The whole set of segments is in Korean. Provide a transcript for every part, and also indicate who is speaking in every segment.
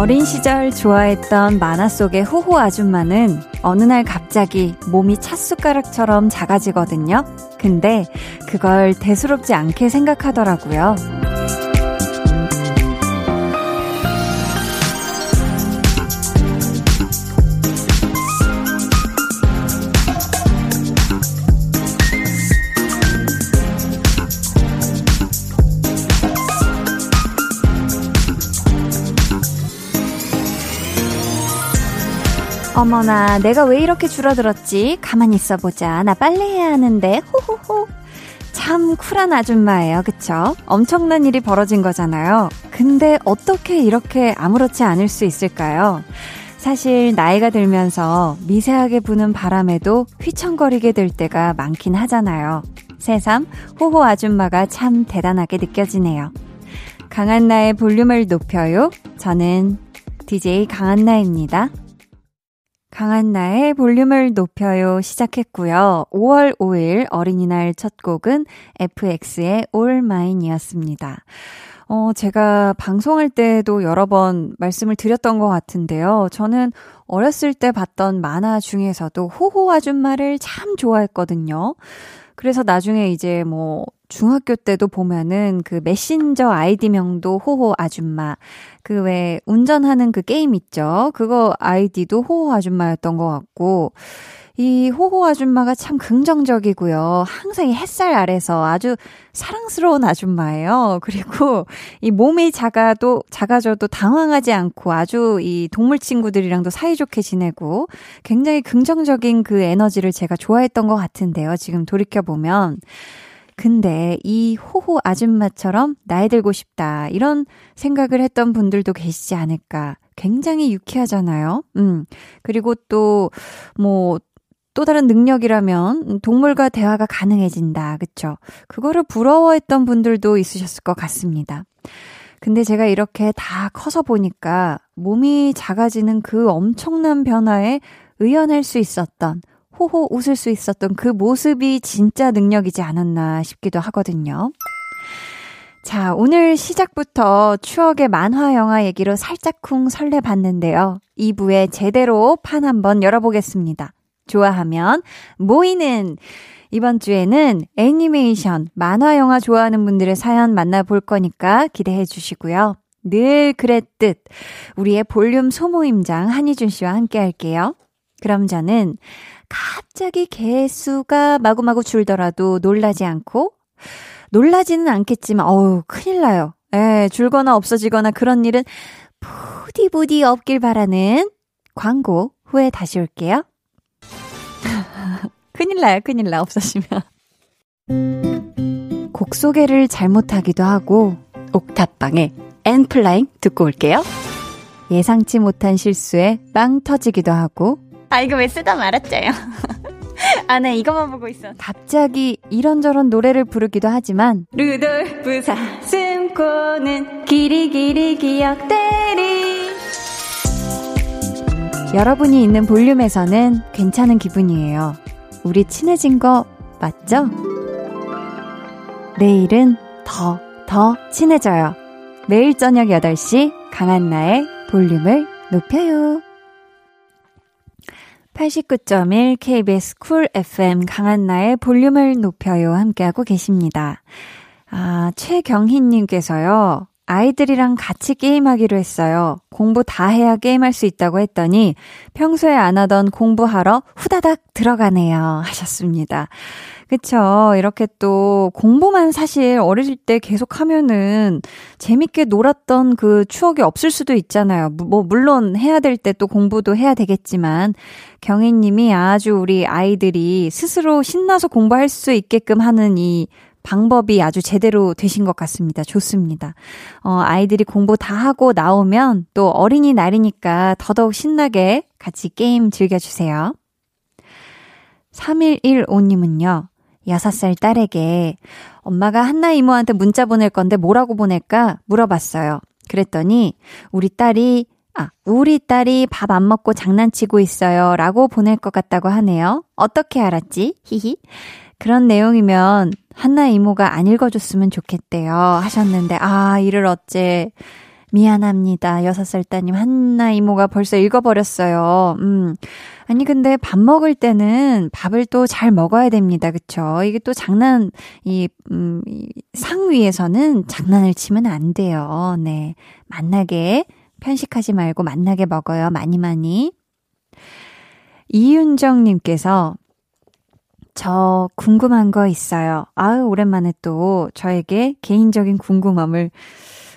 Speaker 1: 어린 시절 좋아했던 만화 속의 호호 아줌마는 어느 날 갑자기 몸이 찻숟가락처럼 작아지거든요. 근데 그걸 대수롭지 않게 생각하더라고요. 어머나, 내가 왜 이렇게 줄어들었지? 가만히 있어보자. 나 빨래해야 하는데, 호호호. 참 쿨한 아줌마예요. 그쵸? 엄청난 일이 벌어진 거잖아요. 근데 어떻게 이렇게 아무렇지 않을 수 있을까요? 사실 나이가 들면서 미세하게 부는 바람에도 휘청거리게 될 때가 많긴 하잖아요. 새삼 호호 아줌마가 참 대단하게 느껴지네요. 강한나의 볼륨을 높여요. 저는 DJ 강한나입니다. 강한 나의 볼륨을 높여요 시작했고요. 5월 5일 어린이날 첫 곡은 FX의 All Mine이었습니다. 어, 제가 방송할 때도 여러 번 말씀을 드렸던 것 같은데요. 저는 어렸을 때 봤던 만화 중에서도 호호 아줌마를 참 좋아했거든요. 그래서 나중에 이제 뭐 중학교 때도 보면은 그 메신저 아이디명도 호호 아줌마. 그 왜 운전하는 그 게임 있죠? 그거 아이디도 호호 아줌마였던 것 같고. 이 호호 아줌마가 참 긍정적이고요. 항상 이 햇살 아래서 아주 사랑스러운 아줌마예요. 그리고 이 몸이 작아도, 작아져도 당황하지 않고 아주 이 동물 친구들이랑도 사이좋게 지내고 굉장히 긍정적인 그 에너지를 제가 좋아했던 것 같은데요. 지금 돌이켜 보면. 근데 이 호호 아줌마처럼 나이 들고 싶다. 이런 생각을 했던 분들도 계시지 않을까. 굉장히 유쾌하잖아요. 음. 그리고 또, 뭐, 또 다른 능력이라면 동물과 대화가 가능해진다. 그쵸? 그거를 부러워했던 분들도 있으셨을 것 같습니다. 근데 제가 이렇게 다 커서 보니까 몸이 작아지는 그 엄청난 변화에 의연할 수 있었던 호호 웃을 수 있었던 그 모습이 진짜 능력이지 않았나 싶기도 하거든요. 자, 오늘 시작부터 추억의 만화 영화 얘기로 살짝쿵 설레봤는데요. 2부에 제대로 판 한번 열어보겠습니다. 좋아하면 모이는 이번 주에는 애니메이션, 만화 영화 좋아하는 분들의 사연 만나볼 거니까 기대해 주시고요. 늘 그랬듯 우리의 볼륨 소모임장 한희준 씨와 함께 할게요. 그럼 저는 갑자기 개수가 마구마구 줄더라도 놀라지 않고, 놀라지는 않겠지만, 어우, 큰일 나요. 예, 줄거나 없어지거나 그런 일은 부디부디 없길 바라는 광고 후에 다시 올게요. 큰일 나요, 큰일 나, 없어지면. 곡 소개를 잘못하기도 하고, 옥탑방에 엔플라잉 듣고 올게요. 예상치 못한 실수에 빵 터지기도 하고, 아, 이거 왜 쓰다 말았죠요? 아, 네, 이것만 보고 있어. 갑자기 이런저런 노래를 부르기도 하지만, 루돌프 사슴코는 길이 길이 기억되리. 여러분이 있는 볼륨에서는 괜찮은 기분이에요. 우리 친해진 거 맞죠? 내일은 더, 더 친해져요. 매일 저녁 8시 강한나의 볼륨을 높여요. 89.1 KBS 쿨 FM 강한나의 볼륨을 높여요 함께하고 계십니다. 아, 최경희님께서요. 아이들이랑 같이 게임하기로 했어요. 공부 다 해야 게임할 수 있다고 했더니 평소에 안 하던 공부하러 후다닥 들어가네요. 하셨습니다. 그쵸. 이렇게 또 공부만 사실 어릴 때 계속 하면은 재밌게 놀았던 그 추억이 없을 수도 있잖아요. 뭐, 물론 해야 될 때 또 공부도 해야 되겠지만 경희 님이 아주 우리 아이들이 스스로 신나서 공부할 수 있게끔 하는 이 방법이 아주 제대로 되신 것 같습니다. 좋습니다. 어, 아이들이 공부 다 하고 나오면 또 어린이날이니까 더더욱 신나게 같이 게임 즐겨주세요. 3115님은요, 6살 딸에게 엄마가 한나 이모한테 문자 보낼 건데 뭐라고 보낼까 물어봤어요. 그랬더니 우리 딸이 아, 우리 딸이 밥 안 먹고 장난치고 있어요. 라고 보낼 것 같다고 하네요. 어떻게 알았지? 히히. 그런 내용이면 한나 이모가 안 읽어줬으면 좋겠대요. 하셨는데, 아, 이를 어째 미안합니다. 여섯 살 따님 한나 이모가 벌써 읽어버렸어요. 음. 아니, 근데 밥 먹을 때는 밥을 또 잘 먹어야 됩니다. 그쵸? 이게 또 장난, 이, 음, 이상 위에서는 장난을 치면 안 돼요. 네. 만나게, 편식하지 말고 만나게 먹어요. 많이 많이. 이윤정 님께서 저 궁금한 거 있어요. 아유, 오랜만에 또 저에게 개인적인 궁금함을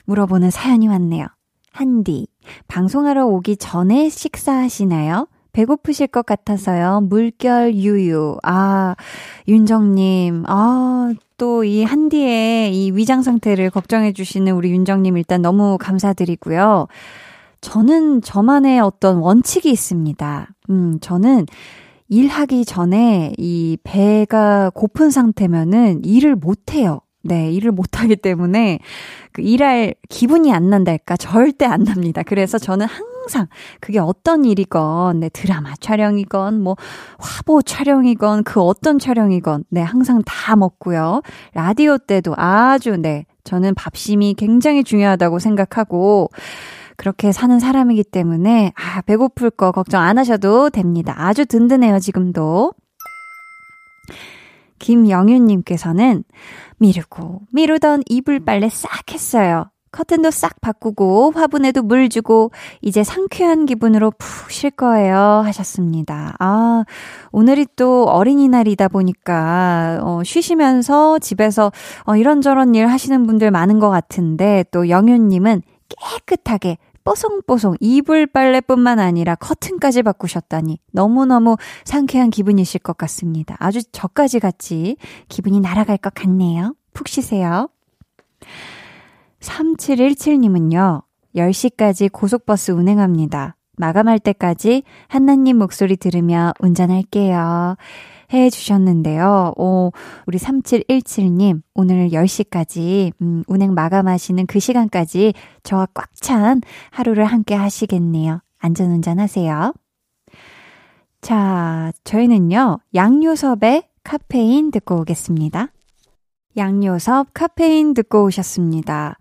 Speaker 1: 물어보는 사연이 왔네요. 한디, 방송하러 오기 전에 식사하시나요? 배고프실 것 같아서요. 물결 유유. 아, 윤정님. 아, 또 이 한디의 이 위장 상태를 걱정해주시는 우리 윤정님 일단 너무 감사드리고요. 저는 저만의 어떤 원칙이 있습니다. 음, 저는 일하기 전에 이 배가 고픈 상태면은 일을 못해요. 네, 일을 못하기 때문에 그 일할 기분이 안 난달까? 절대 안 납니다. 그래서 저는 항상 그게 어떤 일이건, 네, 드라마 촬영이건, 뭐, 화보 촬영이건, 그 어떤 촬영이건, 네, 항상 다 먹고요. 라디오 때도 아주, 네, 저는 밥심이 굉장히 중요하다고 생각하고, 그렇게 사는 사람이기 때문에, 아, 배고플 거 걱정 안 하셔도 됩니다. 아주 든든해요, 지금도. 김영윤님께서는 미루고, 미루던 이불 빨래 싹 했어요. 커튼도 싹 바꾸고 화분에도 물 주고 이제 상쾌한 기분으로 푹 쉴 거예요 하셨습니다. 아, 오늘이 또 어린이날이다 보니까 어, 쉬시면서 집에서 어, 이런저런 일 하시는 분들 많은 것 같은데 또 영윤님은 깨끗하게 뽀송뽀송 이불 빨래뿐만 아니라 커튼까지 바꾸셨다니 너무너무 상쾌한 기분이실 것 같습니다. 아주 저까지 같이 기분이 날아갈 것 같네요. 푹 쉬세요. 3717님은요, 10시까지 고속버스 운행합니다. 마감할 때까지 한나님 목소리 들으며 운전할게요. 해 주셨는데요. 오, 우리 3717님, 오늘 10시까지, 음, 운행 마감하시는 그 시간까지 저와 꽉 찬 하루를 함께 하시겠네요. 안전운전 하세요. 자, 저희는요, 양요섭의 카페인 듣고 오겠습니다. 양요섭 카페인 듣고 오셨습니다.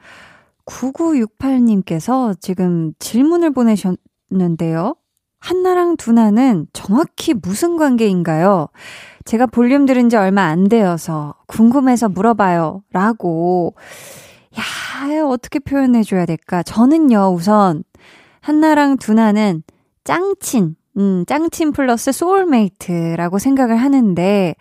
Speaker 1: 9968님께서 지금 질문을 보내셨는데요. 한나랑 두나는 정확히 무슨 관계인가요? 제가 볼륨 들은 지 얼마 안 되어서 궁금해서 물어봐요. 라고. 야, 어떻게 표현해줘야 될까? 저는요, 우선, 한나랑 두나는 짱친, 음, 짱친 플러스 soulmate라고 생각을 하는데,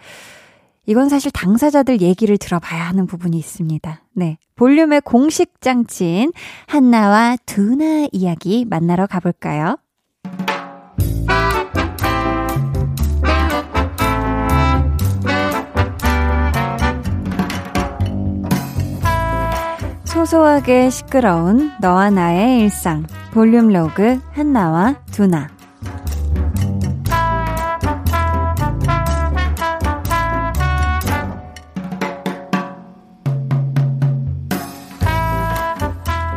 Speaker 1: 이건 사실 당사자들 얘기를 들어봐야 하는 부분이 있습니다. 네. 볼륨의 공식 짱친, 한나와 두나 이야기 만나러 가볼까요? 소소하게 시끄러운 너와 나의 일상 볼륨 로그 한나와 두나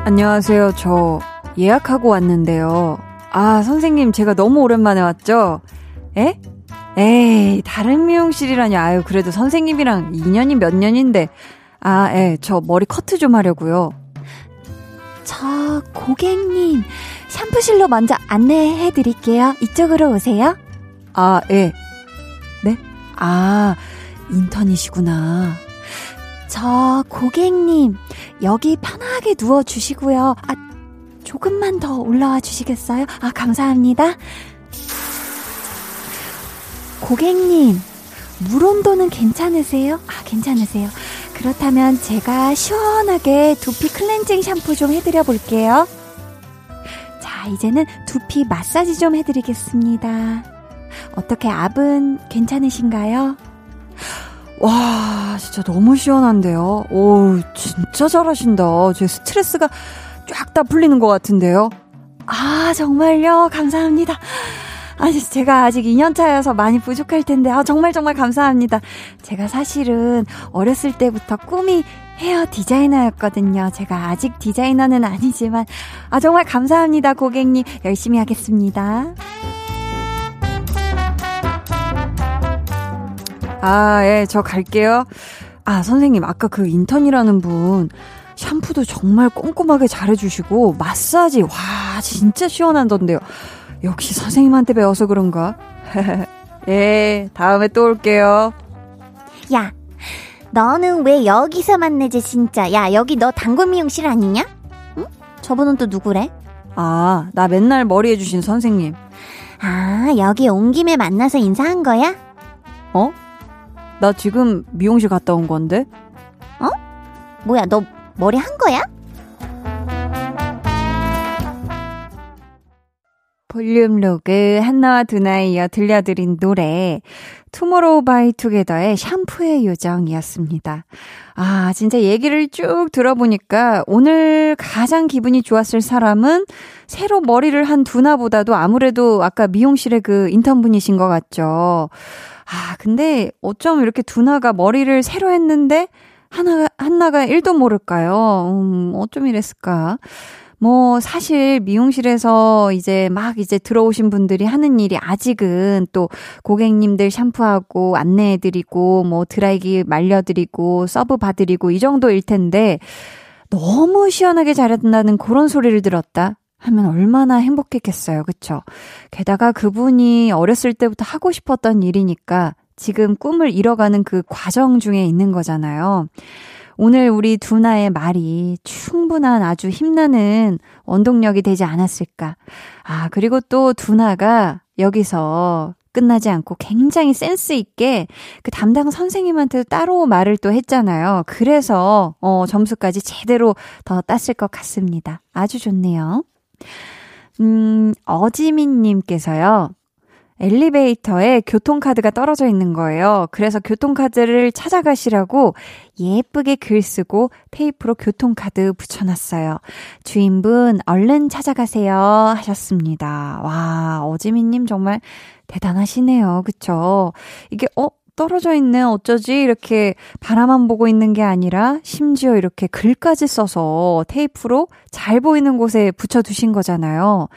Speaker 1: 안녕하세요. 저 예약하고 왔는데요. 아, 선생님 제가 너무 오랜만에 왔죠? 에? 에이, 다른 미용실이라니. 아유, 그래도 선생님이랑 2년이 몇 년인데. 아, 예, 저 머리 커트 좀 하려고요. 저 고객님, 샴푸실로 먼저 안내해 드릴게요. 이쪽으로 오세요. 아, 예. 네? 아, 인턴이시구나. 저 고객님, 여기 편하게 누워 주시고요. 아, 조금만 더 올라와 주시겠어요? 아, 감사합니다. 고객님, 물 온도는 괜찮으세요? 아, 괜찮으세요. 그렇다면 제가 시원하게 두피 클렌징 샴푸 좀 해드려 볼게요. 자, 이제는 두피 마사지 좀 해드리겠습니다. 어떻게 압은 괜찮으신가요? 와, 진짜 너무 시원한데요. 오, 진짜 잘하신다. 제 스트레스가 쫙 다 풀리는 것 같은데요. 아, 정말요? 감사합니다. 아니, 제가 아직 2년차여서 많이 부족할 텐데, 아, 정말 정말 감사합니다. 제가 사실은 어렸을 때부터 꿈이 헤어 디자이너였거든요. 제가 아직 디자이너는 아니지만, 아, 정말 감사합니다, 고객님. 열심히 하겠습니다. 아, 예, 저 갈게요. 아, 선생님, 아까 그 인턴이라는 분, 샴푸도 정말 꼼꼼하게 잘해주시고, 마사지, 와, 진짜 시원하던데요. 역시 선생님한테 배워서 그런가? 예, 다음에 또 올게요.
Speaker 2: 야, 너는 왜 여기서 만나지, 진짜? 야, 여기 너 단골 미용실 아니냐? 응? 저분은 또 누구래?
Speaker 1: 아, 나 맨날 머리 해주신 선생님.
Speaker 2: 아, 여기 온 김에 만나서 인사한 거야?
Speaker 1: 어? 나 지금 미용실 갔다 온 건데?
Speaker 2: 어? 뭐야, 너 머리 한 거야?
Speaker 1: 볼륨 로그 한나와 두나에 이어 들려드린 노래 투모로우 바이 투게더의 샴푸의 요정이었습니다. 아, 진짜 얘기를 쭉 들어보니까 오늘 가장 기분이 좋았을 사람은 새로 머리를 한 두나보다도 아무래도 아까 미용실의 그 인턴분이신 것 같죠. 아, 근데 어쩜 이렇게 두나가 머리를 새로 했는데 하나가, 한나가 1도 모를까요? 음, 어쩜 이랬을까? 뭐, 사실 미용실에서 이제 막 이제 들어오신 분들이 하는 일이 아직은 또 고객님들 샴푸하고 안내해드리고 뭐 드라이기 말려드리고 서브 봐드리고 이 정도일 텐데 너무 시원하게 잘한다는 그런 소리를 들었다. 하면 얼마나 행복했겠어요. 그쵸? 게다가 그분이 어렸을 때부터 하고 싶었던 일이니까 지금 꿈을 이뤄가는 그 과정 중에 있는 거잖아요. 오늘 우리 두나의 말이 충분한 아주 힘나는 원동력이 되지 않았을까. 아, 그리고 또 두나가 여기서 끝나지 않고 굉장히 센스 있게 그 담당 선생님한테 따로 말을 또 했잖아요. 그래서 어 점수까지 제대로 더 땄을 것 같습니다. 아주 좋네요. 음, 어지민 님께서요. 엘리베이터에 교통카드가 떨어져 있는 거예요. 그래서 교통카드를 찾아가시라고 예쁘게 글 쓰고 테이프로 교통카드 붙여놨어요. 주인분, 얼른 찾아가세요. 하셨습니다. 와, 어지민님 정말 대단하시네요. 그쵸? 이게, 어? 떨어져 있네. 어쩌지? 이렇게 바라만 보고 있는 게 아니라 심지어 이렇게 글까지 써서 테이프로 잘 보이는 곳에 붙여두신 거잖아요.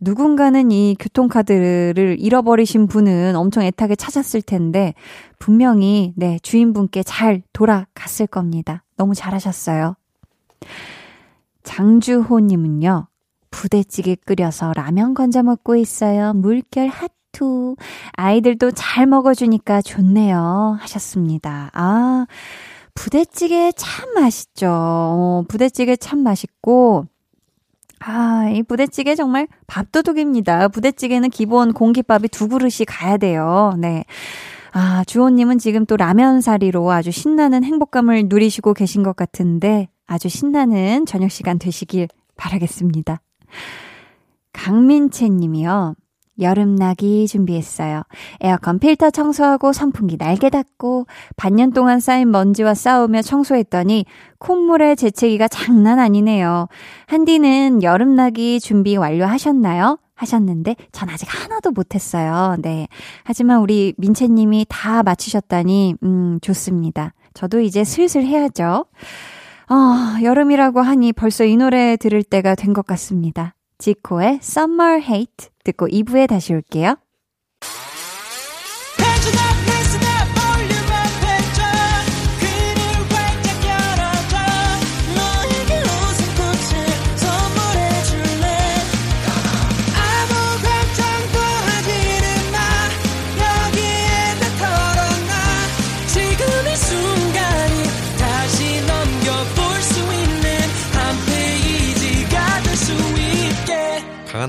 Speaker 1: 누군가는 이 교통카드를 잃어버리신 분은 엄청 애타게 찾았을 텐데 분명히 네, 주인분께 잘 돌아갔을 겁니다. 너무 잘하셨어요. 장주호님은요, 부대찌개 끓여서 라면 건져 먹고 있어요. 물결 하투. 아이들도 잘 먹어주니까 좋네요. 하셨습니다. 아, 부대찌개 참 맛있죠. 어, 부대찌개 참 맛있고, 아, 이 부대찌개 정말 밥도둑입니다. 부대찌개는 기본 공깃밥이 두 그릇이 가야 돼요. 네. 아, 주호님은 지금 또 라면 사리로 아주 신나는 행복감을 누리시고 계신 것 같은데 아주 신나는 저녁 시간 되시길 바라겠습니다. 강민채 님이요. 여름나기 준비했어요. 에어컨 필터 청소하고 선풍기 날개 닫고 반년 동안 쌓인 먼지와 싸우며 청소했더니 콧물의 재채기가 장난 아니네요. 한디는 여름나기 준비 완료하셨나요? 하셨는데 전 아직 하나도 못했어요. 네. 하지만 우리 민채님이 다 마치셨다니 음 좋습니다. 저도 이제 슬슬 해야죠. 어, 여름이라고 하니 벌써 이 노래 들을 때가 된 것 같습니다. 지코의 Summer Hate 듣고 2부에 다시 올게요.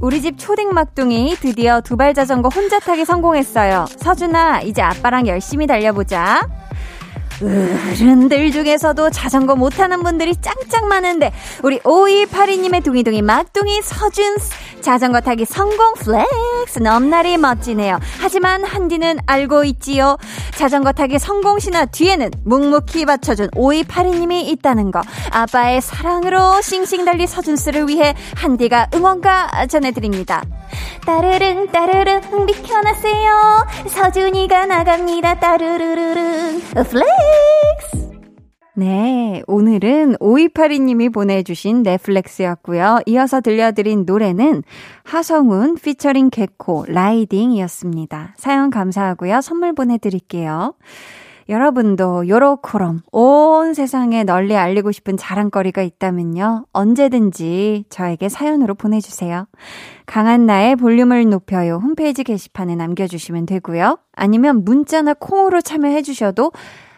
Speaker 1: 우리 집 초딩 막둥이 드디어 두발 자전거 혼자 타기 성공했어요. 서준아, 이제 아빠랑 열심히 달려보자. 어른들 중에서도 자전거 못하는 분들이 짱짱 많은데 우리 5282님의 둥이둥이 막둥이 서준 자전거 타기 성공 flex flex 넘나리 멋지네요. 하지만 한디는 알고 있지요. 자전거 타기 성공 신화 뒤에는 묵묵히 받쳐준 5282님이 있다는 거. 아빠의 사랑으로 싱싱 달리 서준스를 위해 한디가 응원가 전해드립니다.
Speaker 2: 따르릉 따르릉 비켜나세요. 서준이가 나갑니다. 따르르르릉 flex.
Speaker 1: 네, 오늘은 5282님이 보내주신 넷flex였고요. 이어서 들려드린 노래는 하성운 피처링 개코 Riding이었습니다. 사연 감사하고요. 선물 보내드릴게요. 여러분도 요로코럼 온 세상에 널리 알리고 싶은 자랑거리가 있다면요. 언제든지 저에게 사연으로 보내주세요. 강한나의 볼륨을 높여요 홈페이지 게시판에 남겨주시면 되고요. 아니면 문자나 콩으로 참여해주셔도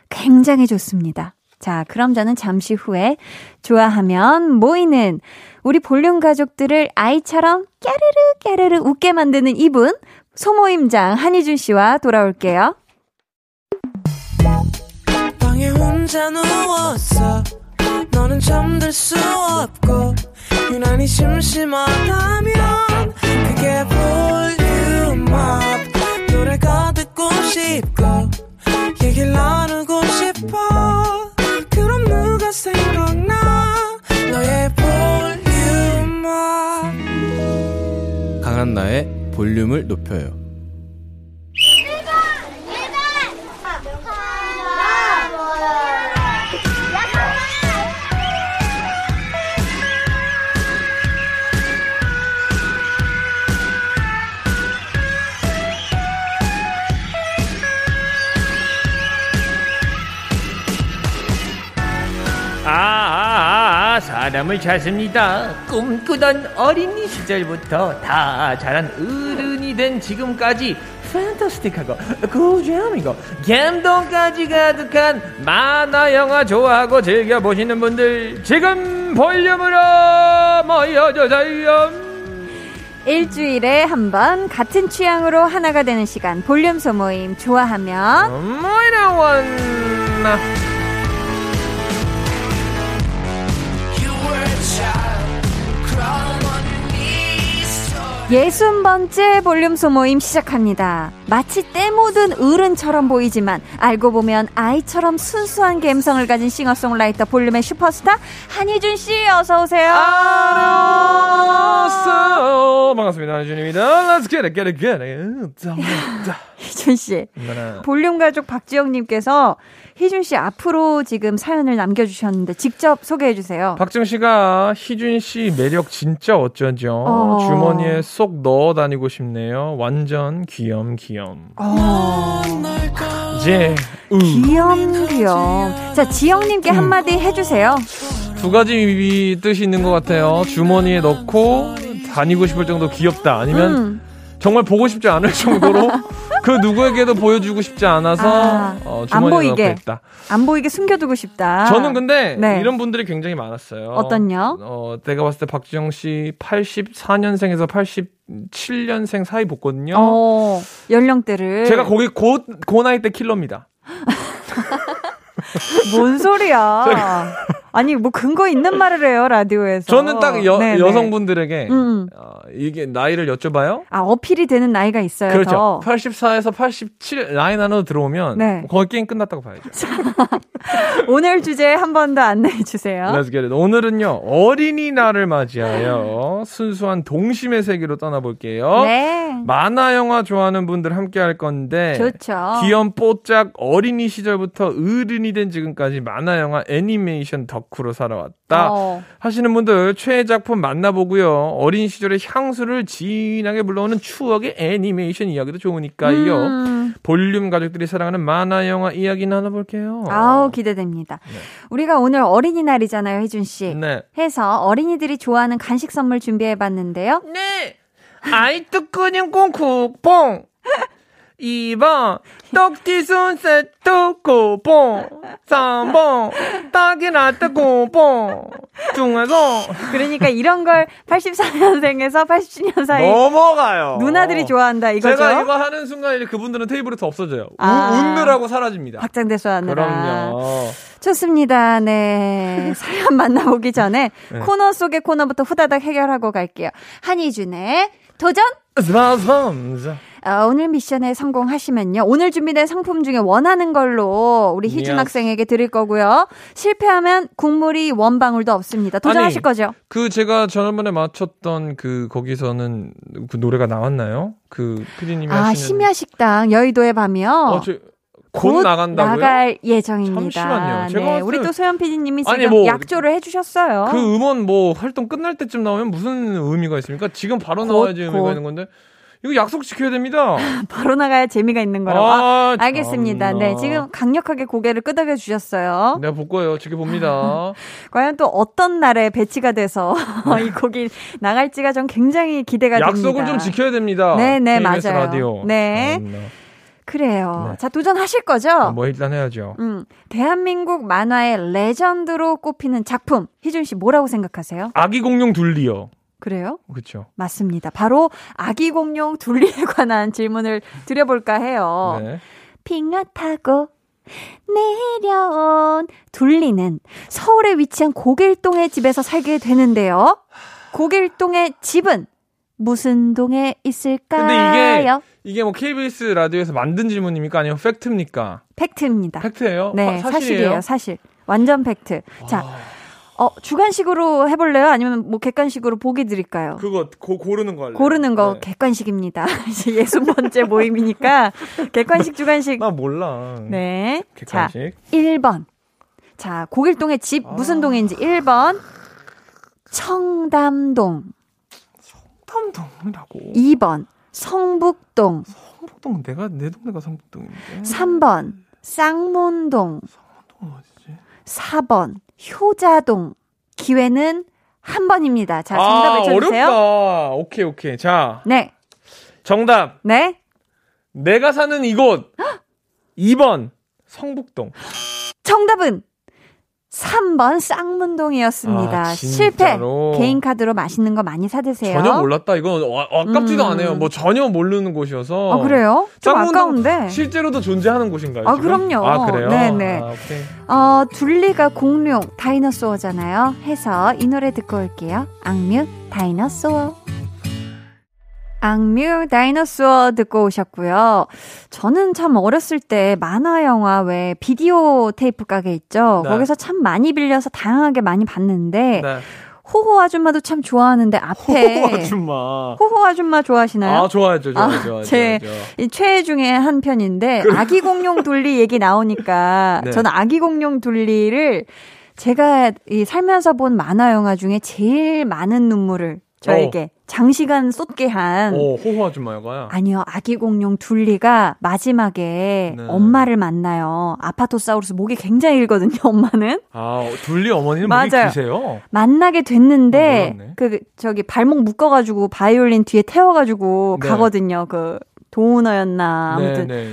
Speaker 1: 굉장히 좋습니다. 자, 그럼 저는 잠시 후에 좋아하면 모이는 우리 볼륨 가족들을 아이처럼 깨르르 깨르르 웃게 만드는 이분 소모임장 한희준 씨와 돌아올게요.
Speaker 3: 강한나의 볼륨을 높여요
Speaker 4: 사람을 찾습니다. 꿈꾸던 어린이 시절부터 다 자란 어른이 된 지금까지 판타스틱하고 고재함이고 감동까지 가득한 만화 영화 좋아하고 즐겨 보시는 분들 지금 볼륨으로 모여주세요.
Speaker 1: 일주일에 한 번 같은 취향으로 하나가 되는 시간 볼륨 소모임 좋아하면
Speaker 4: 모이나원
Speaker 1: 예순 번째 볼륨 소모임 시작합니다. 마치 때 묻은 어른처럼 보이지만 알고 보면 아이처럼 순수한 감성을 가진 싱어송라이터 볼륨의 슈퍼스타 한희준 씨 어서 오세요.
Speaker 4: 안녕하세요. 반갑습니다. 한준입니다. Let's get it, get it, get it.
Speaker 1: 희준 씨. 볼륨 가족 박지영 님께서 희준 씨 앞으로 지금 사연을 남겨 주셨는데 직접 소개해 주세요.
Speaker 4: 박정 씨가 희준 씨 매력 진짜 어쩌죠? 어. 주머니에 쏙 넣어 다니고 싶네요. 완전 귀염 귀염. 어. 이제
Speaker 1: 귀염 귀염. 자 지영 님께 음. 한마디 해 주세요.
Speaker 4: 두 가지 뜻이 있는 것 같아요. 주머니에 넣고 다니고 싶을 정도 귀엽다. 아니면 음. 정말 보고 싶지 않을 정도로 그 누구에게도 보여주고 싶지 않아서 아, 어, 안 보이게 있다.
Speaker 1: 안 보이게 숨겨두고 싶다.
Speaker 4: 저는 근데 네. 이런 분들이 굉장히 많았어요.
Speaker 1: 어떤요?
Speaker 4: 어, 내가 봤을 때 박지영 씨 84년생에서 87년생 사이 봤거든요. 어,
Speaker 1: 연령대를
Speaker 4: 제가 거기 고, 고 나이 때 킬러입니다.
Speaker 1: 뭔 소리야? 아니 뭐 근거 있는 말을 해요 라디오에서.
Speaker 4: 저는 딱 여, 여성분들에게 음. 어, 이게 나이를 여쭤봐요.
Speaker 1: 아 어필이 되는 나이가 있어요.
Speaker 4: 그렇죠. 더. 84에서 87 라인 안으로 들어오면 네. 거의 게임 끝났다고 봐야죠.
Speaker 1: 오늘 주제 한 번 더 안내해 주세요.
Speaker 4: Let's get it. 오늘은요 어린이날을 맞이하여 순수한 동심의 세계로 떠나볼게요. 네. 만화 영화 좋아하는 분들 함께 할 건데
Speaker 1: 좋죠.
Speaker 4: 귀염 뽀짝 어린이 시절부터 어른이 된 지금까지 만화 영화 애니메이션 덕후로 살아왔다 어. 하시는 분들 최애 작품 만나보고요. 어린 시절의 향수를 진하게 불러오는 추억의 애니메이션 이야기도 좋으니까요. 음. 볼륨 가족들이 사랑하는 만화 영화 이야기 나눠볼게요.
Speaker 1: 아우 기대됩니다. 네. 우리가 오늘 어린이날이잖아요, 혜준 씨. 네. 해서 어린이들이 좋아하는 간식 선물 준비해봤는데요.
Speaker 4: 네. 아이뚜꾸님 꽁쿠 뽕 2번 떡튀순 세트 쿠폰 3번 딱이나 뜨쿠폰 중에서
Speaker 1: 그러니까 이런 걸 84년생에서 87년 사이
Speaker 4: 넘어가요.
Speaker 1: 누나들이 좋아한다 이거죠.
Speaker 4: 제가 이거 하는 순간 이제 그분들은 테이블에서 없어져요. 아, 웃느라고 사라집니다.
Speaker 1: 박장대소 하느라.
Speaker 4: 그럼요.
Speaker 1: 좋습니다. 네. 사연 만나보기 전에 네. 코너 속의 코너부터 후다닥 해결하고 갈게요. 한희준의 도전. 어, 오늘 미션에 성공하시면요. 오늘 준비된 상품 중에 원하는 걸로 우리 희준
Speaker 4: yes.
Speaker 1: 학생에게 드릴 거고요. 실패하면 국물 한 방울도 없습니다. 도전하실
Speaker 4: 아니,
Speaker 1: 거죠?
Speaker 4: 그 제가 지난번에 맞췄던 그 거기서는 그 노래가 나왔나요? 그 피디님이
Speaker 1: 아,
Speaker 4: 하시는
Speaker 1: 심야 식당 여의도의 밤이요.
Speaker 4: 어, 저, 곧, 나간다고요?
Speaker 1: 나갈 예정입니다.
Speaker 4: 잠시만요. 제가
Speaker 1: 네, 우리
Speaker 4: 때-
Speaker 1: 또 소연 PD님이 지금
Speaker 4: 아니, 뭐-
Speaker 1: 약조를 해주셨어요.
Speaker 4: 그 음원 뭐 활동 끝날 때쯤 나오면 무슨 의미가 있습니까? 지금 바로
Speaker 1: 곧,
Speaker 4: 나와야지 의미가
Speaker 1: 곧.
Speaker 4: 있는 건데 이거 약속 지켜야 됩니다.
Speaker 1: 바로 나가야 재미가 있는 거라고. 아,
Speaker 4: 아,
Speaker 1: 알겠습니다.
Speaker 4: 참나.
Speaker 1: 네, 지금 강력하게 고개를 끄덕여 주셨어요.
Speaker 4: 내가 볼 거예요. 지켜봅니다.
Speaker 1: 과연 또 어떤 날에 배치가 돼서 이 곡이 나갈지가 전 굉장히 기대가
Speaker 4: 약속을
Speaker 1: 됩니다.
Speaker 4: 좀 지켜야 됩니다.
Speaker 1: 네, 네, 맞아요.
Speaker 4: 라디오.
Speaker 1: 네.
Speaker 4: 참나.
Speaker 1: 그래요.
Speaker 4: 네.
Speaker 1: 자, 도전하실 거죠?
Speaker 4: 아, 뭐 일단 해야죠.
Speaker 1: 음, 대한민국 만화의 레전드로 꼽히는 작품. 희준 씨 뭐라고 생각하세요?
Speaker 4: 아기 공룡 둘리요.
Speaker 1: 그래요?
Speaker 4: 그렇죠.
Speaker 1: 맞습니다. 바로 아기 공룡 둘리에 관한 질문을 드려볼까 해요.
Speaker 4: 네.
Speaker 1: 핑아 타고 내려온 둘리는 서울에 위치한 고길동의 집에서 살게 되는데요. 고길동의 집은 무슨 동에 있을까요?
Speaker 4: 근데 이게 이게 뭐 KBS 라디오에서 만든 질문입니까? 아니면 팩트입니까?
Speaker 1: 팩트입니다.
Speaker 4: 팩트예요?
Speaker 1: 네,
Speaker 4: 사-
Speaker 1: 사실이에요. 사실. 완전 팩트. 자, 어, 주관식으로 해볼래요? 아니면 뭐 객관식으로 보기 드릴까요?
Speaker 4: 그거 고, 고르는 거 할래요.
Speaker 1: 고르는 거
Speaker 4: 네.
Speaker 1: 객관식입니다. 이제 예순 번째 모임이니까 객관식 주관식.
Speaker 4: 나 몰라.
Speaker 1: 네. 자,
Speaker 4: 객관식.
Speaker 1: 1번. 자, 고길동의 집 무슨 동인지 1번. 청담동.
Speaker 4: 성북동이라고.
Speaker 1: 2번. 성북동.
Speaker 4: 성북동 내가 내 동네가 성북동인데.
Speaker 1: 3번. 쌍문동.
Speaker 4: 성북동 어디지?
Speaker 1: 4번. 효자동. 기회는 한 번입니다. 자, 정답
Speaker 4: 아,
Speaker 1: 외쳐주세요.
Speaker 4: 어렵다. 오케이 오케이. 자
Speaker 1: 네.
Speaker 4: 정답.
Speaker 1: 네.
Speaker 4: 내가 사는 이곳. 2번 성북동.
Speaker 1: 정답은 3번 쌍문동이었습니다.
Speaker 4: 아,
Speaker 1: 실패. 개인 카드로 맛있는 거 많이 사 드세요.
Speaker 4: 전혀 몰랐다. 이건 어, 아깝지도
Speaker 1: 음.
Speaker 4: 않아요. 뭐 전혀 모르는 곳이어서.
Speaker 1: 아, 그래요? 좀 아까운데.
Speaker 4: 실제로도 존재하는 곳인가요?
Speaker 1: 아,
Speaker 4: 지금?
Speaker 1: 그럼요.
Speaker 4: 아 그래요?
Speaker 1: 네 네.
Speaker 4: 아, 오케이.
Speaker 1: 어, 둘리가 공룡, 다이너소어잖아요. 해서 이 노래 듣고 올게요. 악뮤, 다이너소어. 악뮤, 다이너소어 듣고 오셨고요. 저는 참 어렸을 때 만화 영화 왜 비디오 테이프 가게 있죠.
Speaker 4: 네.
Speaker 1: 거기서 참 많이 빌려서 다양하게 많이 봤는데
Speaker 4: 네.
Speaker 1: 호호 아줌마도 참 좋아하는데 앞에
Speaker 4: 호호 아줌마.
Speaker 1: 호호 아줌마 좋아하시나요?
Speaker 4: 아 좋아하죠, 좋아하죠,
Speaker 1: 아. 제-
Speaker 4: 좋아하죠.
Speaker 1: 이 최애 중에 한 편인데 아기 공룡 둘리 얘기 나오니까
Speaker 4: 네.
Speaker 1: 저는 아기 공룡 둘리를 제가 이 살면서 본 만화 영화 중에 제일 많은 눈물을 저에게 장시간 쏟게 한
Speaker 4: 오, 호호 아줌마가.
Speaker 1: 아니요 아기 공룡 둘리가 마지막에
Speaker 4: 네.
Speaker 1: 엄마를 만나요 아파토사우루스 목이 굉장히 길거든요 엄마는
Speaker 4: 아, 둘리 어머니는
Speaker 1: 맞아요.
Speaker 4: 목이 기세요.
Speaker 1: 만나게 됐는데
Speaker 4: 어, 몰랐네.
Speaker 1: 그 저기 발목 묶어가지고 바이올린 뒤에 태워가지고
Speaker 4: 네.
Speaker 1: 가거든요 그 도우너였나 아무튼
Speaker 4: 네, 네.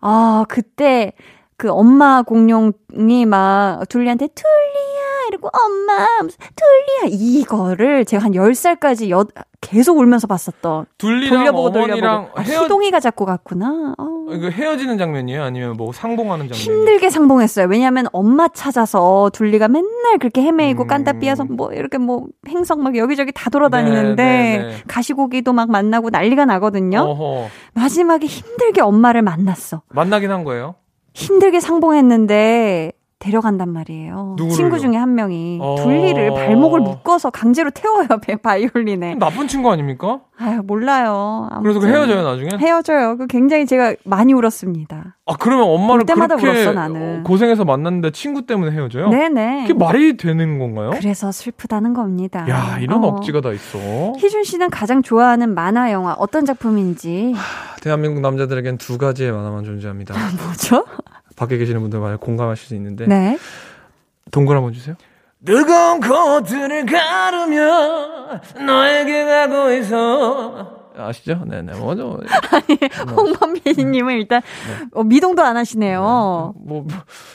Speaker 1: 아, 그때 그 엄마 공룡이 막 둘리한테 둘리야 이러고 엄마 둘리야 이거를 제가 한 10살까지 여, 계속 울면서 봤었던
Speaker 4: 둘리랑
Speaker 1: 돌려보고
Speaker 4: 어머니랑
Speaker 1: 돌려보고 아,
Speaker 4: 헤어
Speaker 1: 희동이가 자꾸 갔구나. 어.
Speaker 4: 이거 헤어지는 장면이에요? 아니면 뭐 상봉하는 장면이에요?
Speaker 1: 힘들게 상봉했어요. 왜냐하면 엄마 찾아서 둘리가 맨날 그렇게 헤매이고
Speaker 4: 음.
Speaker 1: 깐다 삐어서 뭐 이렇게 뭐 행성 막 여기저기 다 돌아다니는데
Speaker 4: 네, 네, 네.
Speaker 1: 가시고기도 막 만나고 난리가 나거든요.
Speaker 4: 어허.
Speaker 1: 마지막에 힘들게 엄마를 만났어.
Speaker 4: 만나긴 한 거예요?
Speaker 1: 힘들게 상봉했는데 데려간단 말이에요.
Speaker 4: 누구를요?
Speaker 1: 친구 중에 한 명이
Speaker 4: 어.
Speaker 1: 둘리를 발목을 묶어서 강제로 태워요 배 바이올린에.
Speaker 4: 나쁜 친구 아닙니까?
Speaker 1: 아유 몰라요.
Speaker 4: 그래서 그. 헤어져요, 나중에?
Speaker 1: 헤어져요. 그 굉장히 제가 많이 울었습니다.
Speaker 4: 아, 그러면 엄마를
Speaker 1: 볼 때마다 울었어, 나는.
Speaker 4: 어, 고생해서 만났는데 친구 때문에 헤어져요?
Speaker 1: 네네.
Speaker 4: 그게 말이 되는 건가요?
Speaker 1: 그래서 슬프다는 겁니다.
Speaker 4: 야, 이런
Speaker 1: 어.
Speaker 4: 억지가 다 있어.
Speaker 1: 희준 씨는 가장 좋아하는 만화 영화 어떤 작품인지
Speaker 4: 대한민국 남자들에겐 두 가지의 만화만 존재합니다.
Speaker 1: 뭐죠?
Speaker 4: 밖에 계시는 분들 많이 공감하실 수 있는데.
Speaker 1: 네.
Speaker 4: 동글 한번 주세요. 뜨거운 코트를 가르며 너에게 가고 있어. 아시죠? 네네. 뭐죠?
Speaker 1: 홍범 PD님은 일단
Speaker 4: 네.
Speaker 1: 어, 미동도 안 하시네요.
Speaker 4: 뭐, 뭐,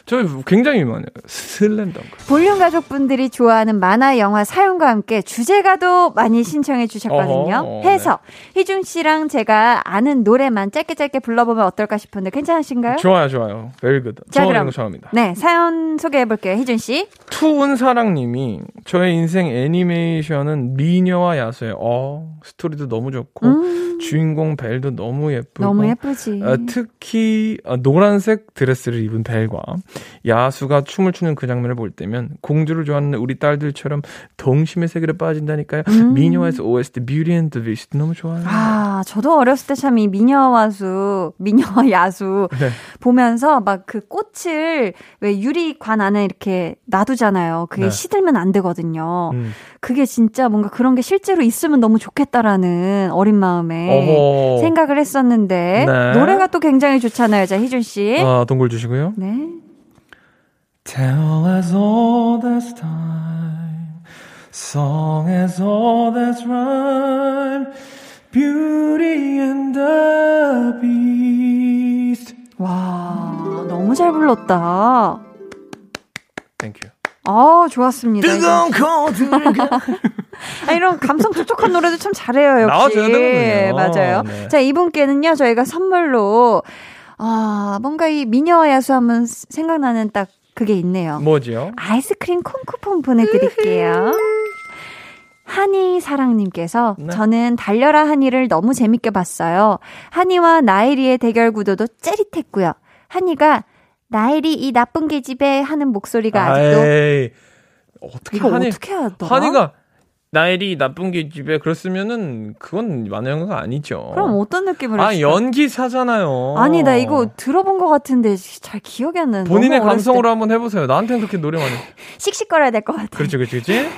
Speaker 4: 저 굉장히 많아요. 슬램덩크.
Speaker 1: 볼륨 가족분들이 좋아하는 만화 영화 사연과 함께 주제가도 많이 신청해 주셨거든요.
Speaker 4: 어허,
Speaker 1: 해서 희준 씨랑 제가 아는 노래만 짧게 짧게 불러보면 어떨까 싶은데 괜찮으신가요?
Speaker 4: 좋아요, 좋아요. very good.
Speaker 1: 자,
Speaker 4: 저
Speaker 1: 그럼.
Speaker 4: 좋아합니다.
Speaker 1: 네, 사연 소개해 볼게요. 희준 씨.
Speaker 4: 투은사랑님이 저의 인생 애니메이션은 미녀와 야수예요. 어, 스토리도 너무 좋고 음. 주인공 벨도 너무 예쁘고
Speaker 1: 너무 예쁘지.
Speaker 4: 어, 특히 어, 노란색 드레스를 입은 벨과 야수가 춤을 추는 그 장면을 볼 때면 공주를 좋아하는 우리 딸들처럼 동심의 세계로 빠진다니까요. 음. 미녀와에서 OST and the Beast 너무 좋아요.
Speaker 1: 아, 저도 어렸을 때 참 이 미녀와 수, 미녀와 야수 네. 보면서 막 그 꽃을 왜 유리관 안에 이렇게 놔두잖아요. 그게 네. 시들면 안 되거든요. 음. 그게 진짜 뭔가 그런 게 실제로 있으면 너무 좋겠다라는 어린 마음에 어허. 생각을 했었는데 네. 노래가 또 굉장히 좋잖아요. 자, 희준 씨.
Speaker 4: 아, 동굴 주시고요.
Speaker 1: 네.
Speaker 4: Tell us all that's time. Song as all that's rhyme. Beauty and the Beast.
Speaker 1: 와, 너무 잘 불렀다. 아, 좋았습니다. 뜨거운 코드가. 아, 이런 감성 촉촉한 노래도 참 잘해요, 역시.
Speaker 4: 나와줘야
Speaker 1: 맞아요. 네. 자, 이분께는요, 저희가 선물로, 아, 뭔가 이 미녀 야수 하면 생각나는 딱 그게 있네요.
Speaker 4: 뭐지요?
Speaker 1: 아이스크림 콩 쿠폰 보내드릴게요. 한이 사랑님께서 네. 저는 달려라 한이를 너무 재밌게 봤어요. 한이와 나일이의 대결 구도도 째릿했고요. 한이가 나일이 이 나쁜 계집애 하는 목소리가 아직도 에이,
Speaker 4: 어떻게
Speaker 1: 이거
Speaker 4: 한이,
Speaker 1: 어떻게 하더라?
Speaker 4: 한이가 나일이 나쁜 게 집에 그랬으면은 그건 만화영화가 아니죠.
Speaker 1: 그럼 어떤 느낌으로?
Speaker 4: 아 연기사잖아요.
Speaker 1: 아니 나 이거 들어본 것 같은데 잘 기억이 안 나는.
Speaker 4: 본인의 감성으로 때. 한번 해보세요. 나한테는 그렇게 노래 많이.
Speaker 1: 씩씩거려야 될 것 같아.
Speaker 4: 그렇지 그렇지 그렇지.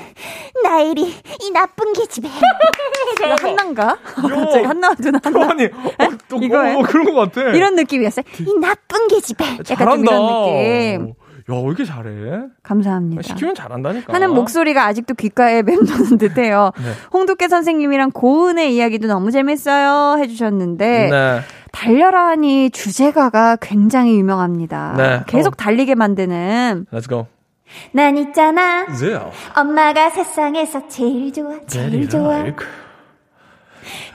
Speaker 2: 나일이 이 나쁜 게 집에.
Speaker 1: 이거 한나인가? 갑자기 한나 누나 한나.
Speaker 4: 아니 어, 또 이거예요? 어, 그런 것 같아.
Speaker 1: 이런 느낌이었어요. 이 나쁜 게 집에. 약간 좀 이런 느낌.
Speaker 4: 야, 왜 이렇게 잘해?
Speaker 1: 감사합니다.
Speaker 4: 시키면 잘한다니까.
Speaker 1: 하는 목소리가 아직도 귓가에 맴도는 듯해요. 네. 홍두깨 선생님이랑 고은의 이야기도 너무 재밌어요 해주셨는데 네. 달려라 하니 주제가가 굉장히 유명합니다. 네. 계속 어. 달리게 만드는.
Speaker 4: Let's go.
Speaker 2: 난 있잖아. Yeah. 엄마가 세상에서 제일 좋아, 제일 좋아. Like.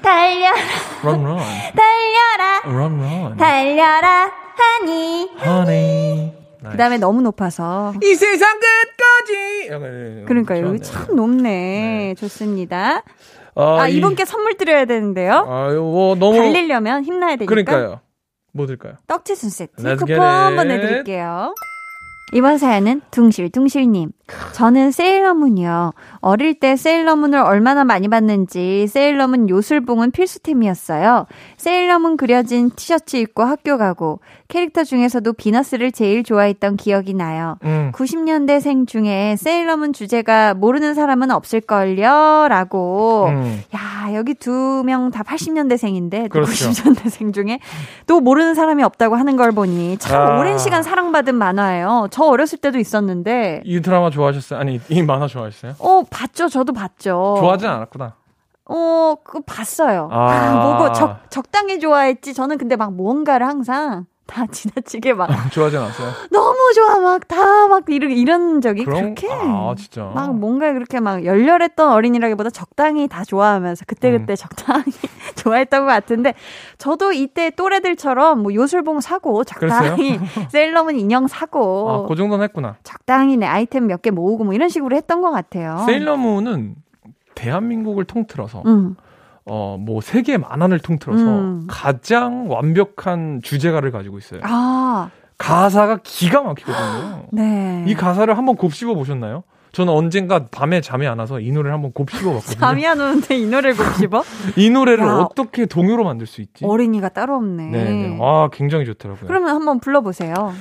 Speaker 2: 달려라.
Speaker 4: Run, run.
Speaker 2: 달려라.
Speaker 4: Run, run.
Speaker 2: 달려라. 하니.
Speaker 4: Honey.
Speaker 1: 그 다음에 너무 높아서.
Speaker 4: 이 세상 끝까지!
Speaker 1: 그러니까요. 참 높네. 네. 좋습니다. 아, 아 이, 이분께 선물 드려야 되는데요.
Speaker 4: 아유, 뭐, 너무.
Speaker 1: 달리려면 힘나야 되니까.
Speaker 4: 그러니까요. 뭐 드릴까요?
Speaker 1: 떡치순 세트 쿠폰 한번 내드릴게요. 이번 사연은 둥실둥실님. 저는 세일러문이요. 어릴 때 세일러문을 얼마나 많이 봤는지 세일러문 요술봉은 필수템이었어요. 세일러문 그려진 티셔츠 입고 학교 가고 캐릭터 중에서도 비너스를 제일 좋아했던 기억이 나요. 음. 90년대생 중에 세일러문 주제가 모르는 사람은 없을걸요? 라고. 음. 야, 여기 두 명 다 80년대생인데 그렇죠. 90년대생 중에 또 모르는 사람이 없다고 하는 걸 보니 참 아. 오랜 시간 사랑받은 만화예요. 저 어렸을 때도 있었는데.
Speaker 4: 이 드라마 좋아하셨어요? 아니, 이 만화 좋아하셨어요?
Speaker 1: 어, 봤죠. 저도 봤죠.
Speaker 4: 좋아하진 않았구나.
Speaker 1: 어, 그 봤어요. 아, 보고 적, 적당히 좋아했지. 저는 근데 막 뭔가를 항상 다 지나치게 막
Speaker 4: 좋아하진 않았어요.
Speaker 1: 너무 좋아 막다막 이런 이런 적이 그럼, 그렇게
Speaker 4: 아 진짜
Speaker 1: 막 뭔가 그렇게 막 열렬했던 어린이라기보다 적당히 다 좋아하면서 그때 그때 음. 적당히 좋아했던 것 같은데 저도 이때 또래들처럼 뭐 요술봉 사고 적당히 세일러문 인형 사고
Speaker 4: 아, 그 정도는 했구나.
Speaker 1: 적당히 내 아이템 몇 개 모으고 뭐 이런 식으로 했던 것 같아요.
Speaker 4: 세일러문은 대한민국을 통틀어서 음. 어, 뭐, 세계 만화를 통틀어서 음. 가장 완벽한 주제가를 가지고 있어요.
Speaker 1: 아.
Speaker 4: 가사가 기가 막히거든요.
Speaker 1: 네.
Speaker 4: 이 가사를 한번 곱씹어 보셨나요? 저는 언젠가 밤에 잠이 안 와서 이 노래를 한번 곱씹어 봤거든요.
Speaker 1: 잠이 안 오는데 이 노래를 곱씹어?
Speaker 4: 이 노래를 야, 어떻게 동요로 만들 수 있지?
Speaker 1: 어린이가 따로 없네.
Speaker 4: 네, 네. 아, 굉장히 좋더라고요.
Speaker 1: 그러면 한번 불러보세요.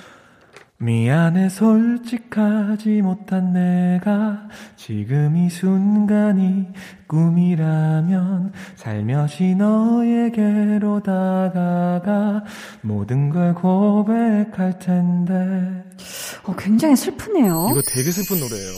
Speaker 4: 미안해 솔직하지 못한 내가 지금 이 순간이 꿈이라면 살며시 너에게로 다가가 모든 걸 고백할 텐데
Speaker 1: 어, 굉장히 슬프네요.
Speaker 4: 이거 되게 슬픈 노래예요.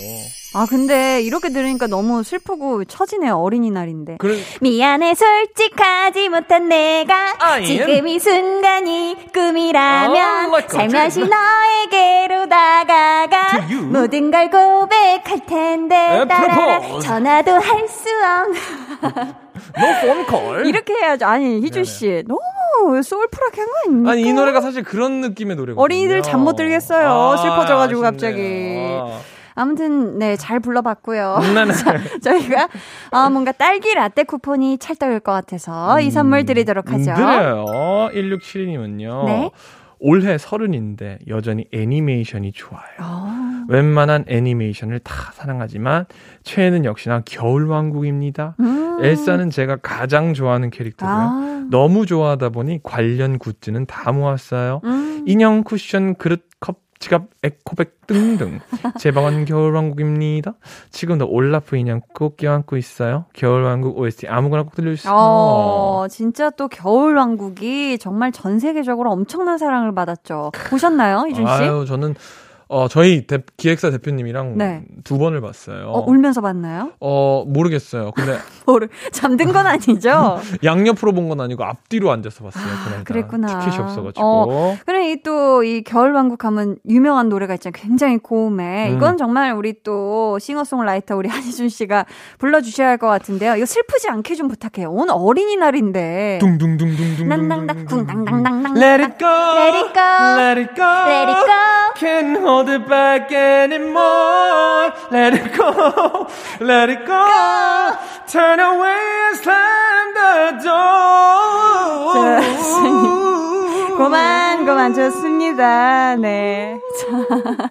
Speaker 1: 아 근데 이렇게 들으니까 너무 슬프고 처지네요 어린이날인데.
Speaker 4: 그래.
Speaker 2: 미안해 솔직하지 못한 내가. 아, 지금 이 순간이 꿈이라면 oh, 살며시 너에게로 다가가. 모든 걸 고백할 텐데 따라 전화도 할수
Speaker 4: no phone
Speaker 1: 이렇게 해야죠. 아니 희주 씨 너무 소울풀하게 한 거 아닙니까?
Speaker 4: 아니 이 노래가 사실 그런 느낌의 노래거든요.
Speaker 1: 어린이들 잠 못 들겠어요. 아, 슬퍼져가지고 갑자기. 아. 아무튼, 네, 잘 불러봤고요. 저희가, 어, 뭔가 딸기 라떼 쿠폰이 찰떡일 것 같아서 이 선물 드리도록 하죠.
Speaker 4: 음, 드려요. 1672님은요.
Speaker 1: 네.
Speaker 4: 올해 서른인데 여전히 애니메이션이 좋아요.
Speaker 1: 어.
Speaker 4: 웬만한 애니메이션을 다 사랑하지만 최애는 역시나 겨울왕국입니다.
Speaker 1: 음.
Speaker 4: 엘사는 제가 가장 좋아하는 캐릭터고요.
Speaker 1: 아.
Speaker 4: 너무 좋아하다 보니 관련 굿즈는 다 모았어요.
Speaker 1: 음.
Speaker 4: 인형, 쿠션, 그릇, 컵, 지갑, 에코백 등등. 제 방은 겨울왕국입니다. 지금도 올라프 인형 꼭 껴안고 있어요. 겨울왕국 OST 아무거나 꼭 들려주세요.
Speaker 1: 어, 진짜 또 겨울왕국이 정말 전 세계적으로 엄청난 사랑을 받았죠. 보셨나요, 이준 씨?
Speaker 4: 아유, 저는 어 저희 대, 기획사 대표님이랑
Speaker 1: 네.
Speaker 4: 두 번을 봤어요.
Speaker 1: 어, 울면서 봤나요?
Speaker 4: 어, 모르겠어요. 근데
Speaker 1: 모르, 잠든 건 아니죠?
Speaker 4: 양옆으로 본 건 아니고 앞뒤로 앉아서 봤어요.
Speaker 1: 아, 그랬구나.
Speaker 4: 티켓이 없어가지고.
Speaker 1: 어, 그래, 이 또, 이 겨울왕국 하면 유명한 노래가 있잖아요. 굉장히 고음에.
Speaker 4: 음.
Speaker 1: 이건 정말 우리 또, 싱어송라이터 우리 한희준 씨가 불러주셔야 할 것 같은데요. 이거 슬프지 않게 좀 부탁해요. 오늘 어린이날인데.
Speaker 4: 둥둥둥둥둥.
Speaker 2: 낭낭낭 쿵낭낭낭낭
Speaker 4: Let it go.
Speaker 2: Let it go.
Speaker 4: Let it go.
Speaker 2: Let it go.
Speaker 4: Can't hold it back anymore. Let it go. Let it go. Turn away and slam the door.
Speaker 1: 그만, 그만, 좋습니다. 네. 자.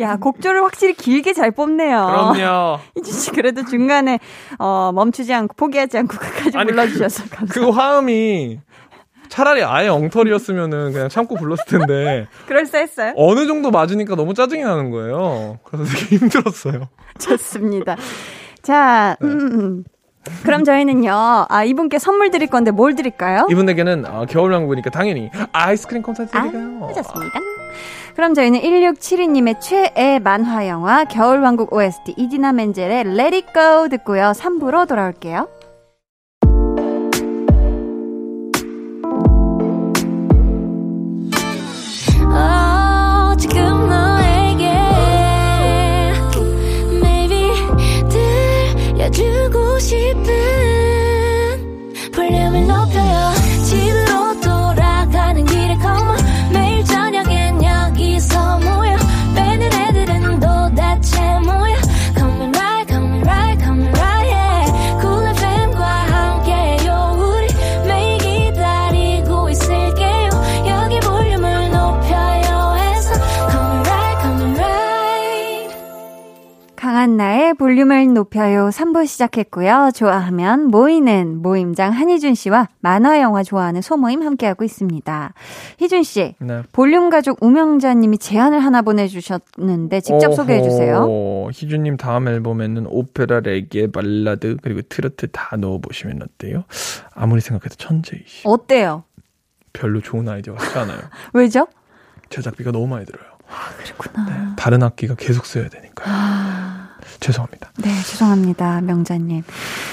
Speaker 1: 야, 곡조를 확실히 길게 잘 뽑네요.
Speaker 4: 그럼요.
Speaker 1: 이준 씨 그래도 중간에 어 멈추지 않고 포기하지 않고 끝까지
Speaker 4: 아니,
Speaker 1: 불러주셔서 감사합니다.
Speaker 4: 그 화음이 차라리 아예 엉터리였으면은 그냥 참고 불렀을 텐데
Speaker 1: 그럴싸했어요.
Speaker 4: 어느 정도 맞으니까 너무 짜증이 나는 거예요. 그래서 되게 힘들었어요.
Speaker 1: 좋습니다. 자,
Speaker 4: 네.
Speaker 1: 음, 그럼 저희는요, 아, 이분께 선물 드릴 건데 뭘 드릴까요?
Speaker 4: 이분에게는 어, 겨울왕국이니까 당연히 아이스크림 콘서트 드릴까요?
Speaker 2: 좋습니다.
Speaker 1: 그럼 저희는 1672님의 최애 만화 영화 겨울왕국 OST 이디나 멘젤의 Let It Go 듣고요. 3부로 돌아올게요.
Speaker 5: 싶은 볼륨을 높여요
Speaker 1: 강한 나의 볼륨을 높여요 3부 시작했고요. 좋아하면 모이는 모임장 한희준 씨와 만화 영화 좋아하는 소모임 함께하고 있습니다. 희준 씨,
Speaker 4: 네.
Speaker 1: 볼륨 가족 우명자님이 제안을 하나 보내주셨는데 직접 소개해 주세요.
Speaker 4: 희준님 다음 앨범에는 오페라, 레게, 발라드 그리고 트로트 다 넣어보시면 어때요? 아무리 생각해도 천재이시.
Speaker 1: 어때요?
Speaker 4: 별로 좋은 아이디어 같지 않아요.
Speaker 1: 왜죠?
Speaker 4: 제작비가 너무 많이 들어요.
Speaker 1: 그렇구나.
Speaker 4: 다른 악기가 계속 써야 되니까요. 죄송합니다.
Speaker 1: 네, 죄송합니다, 명자님.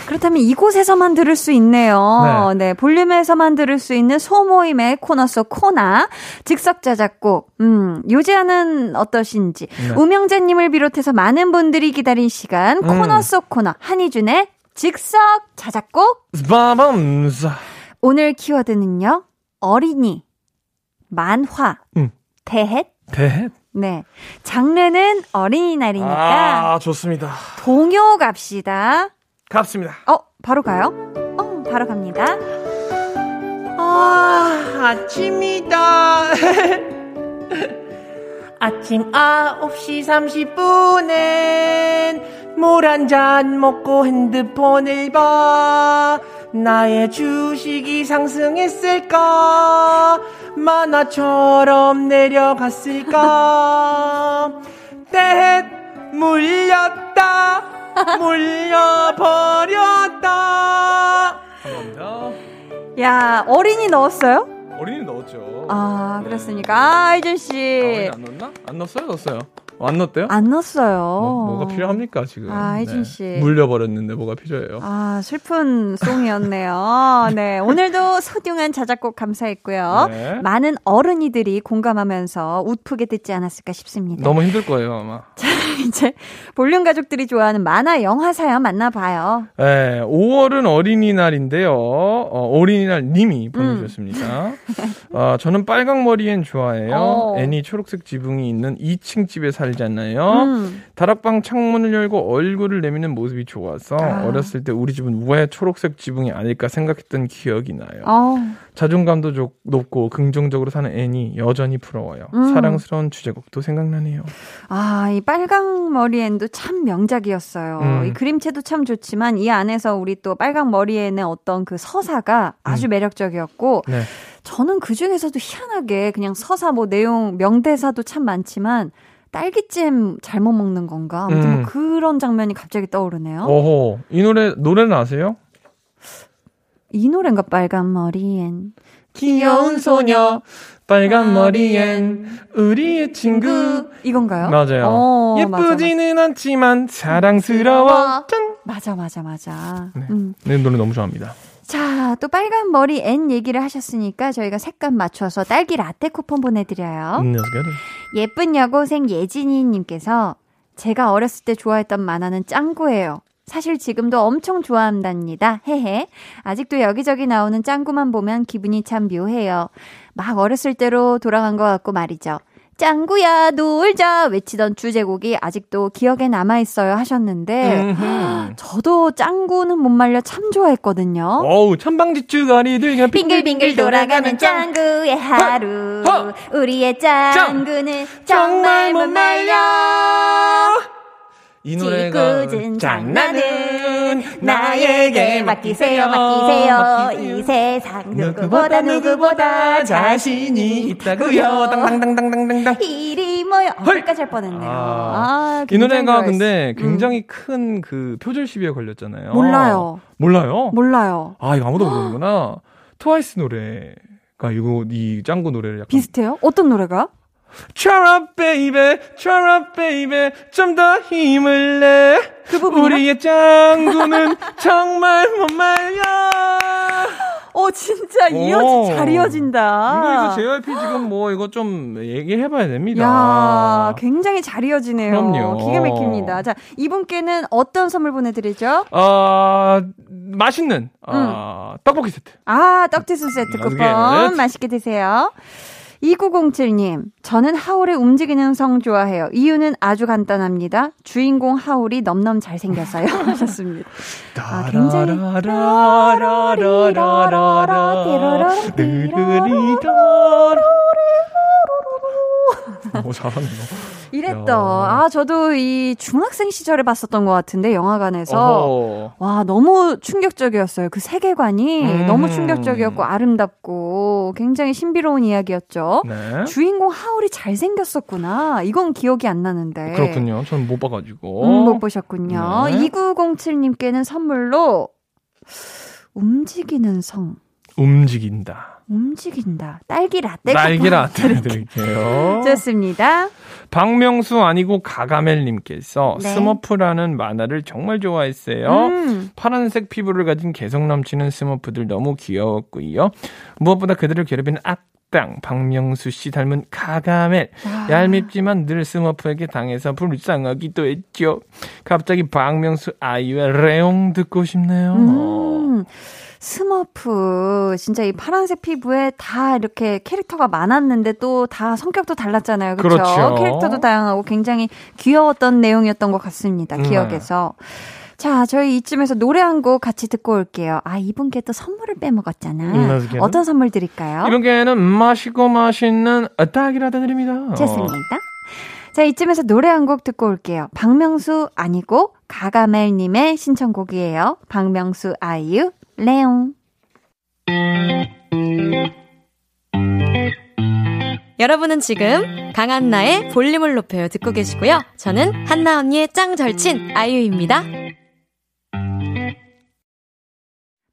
Speaker 1: 그렇다면 이곳에서만 들을 수 있네요. 네. 볼륨에서만 들을 수 있는 소모임의 코너 속 코나, 즉석자 작곡, 음, 요제아는 어떠신지,
Speaker 4: 네.
Speaker 1: 우명자님을 비롯해서 많은 분들이 기다린 시간,
Speaker 4: 음.
Speaker 1: 코너 속 코너, 한희준의 즉석 자작곡.
Speaker 4: 스바밤사.
Speaker 1: 오늘 키워드는요, 어린이, 만화,
Speaker 4: 음.
Speaker 1: 대헷,
Speaker 4: 대해?
Speaker 1: 네. 장르는 어린이날이니까
Speaker 4: 아, 좋습니다.
Speaker 1: 동요 갑시다.
Speaker 4: 갑습니다.
Speaker 1: 어, 바로 가요? 어, 바로 갑니다.
Speaker 6: 아, 아침이다. 아침 9시 30분엔 물 한 잔 먹고 핸드폰을 봐. 나의 주식이 상승했을까? 만화처럼 내려갔을까? 떼 물렸다. 물려버렸다.
Speaker 4: 감사합니다.
Speaker 1: 야, 어린이 넣었어요?
Speaker 4: 어린이 넣었죠.
Speaker 1: 아, 그렇습니까? 아, 이준
Speaker 4: 아,
Speaker 1: 씨.
Speaker 4: 어린이 안 넣었나? 안 넣었어요? 넣었어요. 어, 안 넣었대요?
Speaker 1: 안 넣었어요.
Speaker 4: 뭐, 가 필요합니까 지금?
Speaker 1: 아, 혜진 씨.
Speaker 4: 물려버렸는데 뭐가 필요해요?
Speaker 1: 아, 슬픈 송이었네요. 네, 오늘도 소중한 자작곡 감사했고요.
Speaker 4: 네.
Speaker 1: 많은 어른이들이 공감하면서 웃프게 듣지 않았을까 싶습니다.
Speaker 4: 너무 힘들 거예요 아마.
Speaker 1: 이제 볼륨 가족들이 좋아하는 만화 영화 사연 만나봐요.
Speaker 4: 네, 5월은 어린이날인데요. 어, 어린이날 님이 보내주셨습니다. 아, 저는 빨강 머리엔 좋아해요.
Speaker 1: 어.
Speaker 4: 애니 초록색 지붕이 있는 2층 집에 살고 알잖아요.
Speaker 1: 음.
Speaker 4: 다락방 창문을 열고 얼굴을 내미는 모습이 좋아서
Speaker 1: 아.
Speaker 4: 어렸을 때 우리 집은 왜 초록색 지붕이 아닐까 생각했던 기억이 나요.
Speaker 1: 어,
Speaker 4: 자존감도 조- 높고 긍정적으로 사는 애니 여전히 부러워요.
Speaker 1: 음.
Speaker 4: 사랑스러운 주제곡도 생각나네요.
Speaker 1: 아, 이 빨강 머리엔도 참 명작이었어요.
Speaker 4: 음.
Speaker 1: 이 그림체도 참 좋지만 이 안에서 우리 또 빨강 머리엔의 어떤 그 서사가 아주 매력적이었고
Speaker 4: 네.
Speaker 1: 저는 그 중에서도 희한하게 그냥 서사 뭐 내용 명대사도 참 많지만 딸기잼 잘못 먹는 건가? 아무튼
Speaker 4: 음.
Speaker 1: 뭐 그런 장면이 갑자기 떠오르네요.
Speaker 4: 어허, 이 노래 노래는 아세요?
Speaker 1: 이 노래인가 빨간 머리 앤
Speaker 4: 귀여운 소녀 빨간 머리 앤 우리의 친구
Speaker 1: 이건가요?
Speaker 4: 맞아요.
Speaker 1: 어,
Speaker 4: 예쁘지는 않지만 사랑스러워. 짠.
Speaker 1: 맞아 맞아 맞아. 맞아.
Speaker 4: 네.
Speaker 1: 음.
Speaker 4: 네, 노래 너무 좋아합니다.
Speaker 1: 자, 또 빨간 머리 앤 얘기를 하셨으니까 저희가 색감 맞춰서 딸기 라떼 쿠폰 보내드려요.
Speaker 4: 음, it.
Speaker 1: 예쁜 여고생 예진이님께서 제가 어렸을 때 좋아했던 만화는 짱구예요. 사실 지금도 엄청 좋아한답니다. 헤헤. 아직도 여기저기 나오는 짱구만 보면 기분이 참 묘해요. 막 어렸을 때로 돌아간 것 같고 말이죠. 짱구야 놀자. 외치던 주제곡이 아직도 기억에 남아 있어요 하셨는데
Speaker 4: 음흠.
Speaker 1: 저도 짱구는 못 말려 참 좋아했거든요.
Speaker 4: 어우, 천방지축거리들
Speaker 2: 빙글빙글 돌아가는 짱구의 하루.
Speaker 4: 허!
Speaker 2: 우리의 짱구는
Speaker 4: 정말 못
Speaker 2: 말려
Speaker 4: 이 노래가 장난은
Speaker 2: 나에게 맡기세요 맡기세요 이 세상 누구보다 누구보다 자신이
Speaker 4: 있다고요. 당당당당당당당.
Speaker 2: 이리 모여
Speaker 1: 어, 여기까지 할 뻔했네요.
Speaker 4: 아,
Speaker 1: 아,
Speaker 4: 이 노래가. 근데
Speaker 1: 음.
Speaker 4: 굉장히 큰그 표절 시비에 걸렸잖아요.
Speaker 1: 몰라요.
Speaker 4: 몰라요?
Speaker 1: 몰라요.
Speaker 4: 아, 이거 아무도 모르는구나. 트와이스 노래가 이거 이 짱구 노래를 약간
Speaker 1: 비슷해요? 어떤 노래가?
Speaker 4: Up, baby, up, baby, 좀 더 힘을 내.
Speaker 1: 그 부분이요?
Speaker 4: 우리의 짱구는 정말 못 말려.
Speaker 1: 어, 진짜 이어지,
Speaker 4: 오.
Speaker 1: 잘 이어진다.
Speaker 4: 이거 이거 JYP 지금 뭐 이거 좀 얘기해봐야 됩니다.
Speaker 1: 야, 굉장히 잘 이어지네요.
Speaker 4: 그럼요.
Speaker 1: 기가 막힙니다. 자, 이분께는 어떤 선물 보내드리죠?
Speaker 4: 어, 맛있는 어, 떡볶이 세트.
Speaker 1: 아, 떡지수 세트
Speaker 4: Let's
Speaker 1: 쿠폰.
Speaker 4: it.
Speaker 1: 맛있게 드세요. 2907님, 저는 하울의 움직이는 성 좋아해요. 이유는 아주 간단합니다. 주인공 하울이 넘넘 잘생겼어요. 하셨습니다. 아, 굉장히.
Speaker 4: 오, 잘하네.
Speaker 1: 이랬다.
Speaker 4: 야.
Speaker 1: 아, 저도 이 중학생 시절에 봤었던 것 같은데, 영화관에서.
Speaker 4: 어허.
Speaker 1: 와, 너무 충격적이었어요. 그 세계관이
Speaker 4: 음.
Speaker 1: 너무 충격적이었고 아름답고 굉장히 신비로운 이야기였죠.
Speaker 4: 네.
Speaker 1: 주인공 하울이 잘생겼었구나. 이건 기억이 안 나는데.
Speaker 4: 그렇군요. 저는 못 봐가지고.
Speaker 1: 음, 못 보셨군요.
Speaker 4: 네.
Speaker 1: 2907님께는 선물로 움직이는 성.
Speaker 4: 움직인다.
Speaker 1: 움직인다. 딸기 라떼. 쿠폰
Speaker 4: 라떼 드릴게요.
Speaker 1: 좋습니다.
Speaker 4: 박명수 아니고 가가멜님께서
Speaker 1: 네.
Speaker 4: 스머프라는 만화를 정말 좋아했어요.
Speaker 1: 음.
Speaker 4: 파란색 피부를 가진 개성 넘치는 스머프들 너무 귀여웠고요. 무엇보다 그들을 괴롭히는 악당 박명수 씨 닮은 가가멜
Speaker 1: 아.
Speaker 4: 얄밉지만 늘 스머프에게 당해서 불쌍하기도 했죠. 갑자기 박명수 아이유의 레옹 듣고 싶네요.
Speaker 1: 음. 스머프 진짜 이 파란색 피부에 다 이렇게 캐릭터가 많았는데 또 다 성격도 달랐잖아요. 그렇죠?
Speaker 4: 그렇죠.
Speaker 1: 캐릭터도 다양하고 굉장히 귀여웠던 내용이었던 것 같습니다.
Speaker 4: 네.
Speaker 1: 기억에서. 자, 저희 이쯤에서 노래 한 곡 같이 듣고 올게요. 아, 이분께 또 선물을 빼먹었잖아.
Speaker 4: 음?
Speaker 1: 어떤 선물 드릴까요?
Speaker 4: 이번 기회에는 맛있고 맛있는 딸기라도 드립니다.
Speaker 1: 좋습니다. 자, 이쯤에서 노래 한 곡 듣고 올게요. 박명수 아니고 가가멜님의 신청곡이에요. 박명수 아이유 레옹.
Speaker 7: 여러분은 지금 강한나의 볼륨을 높여요 듣고 계시고요. 저는 한나 언니의 짱 절친 아이유입니다.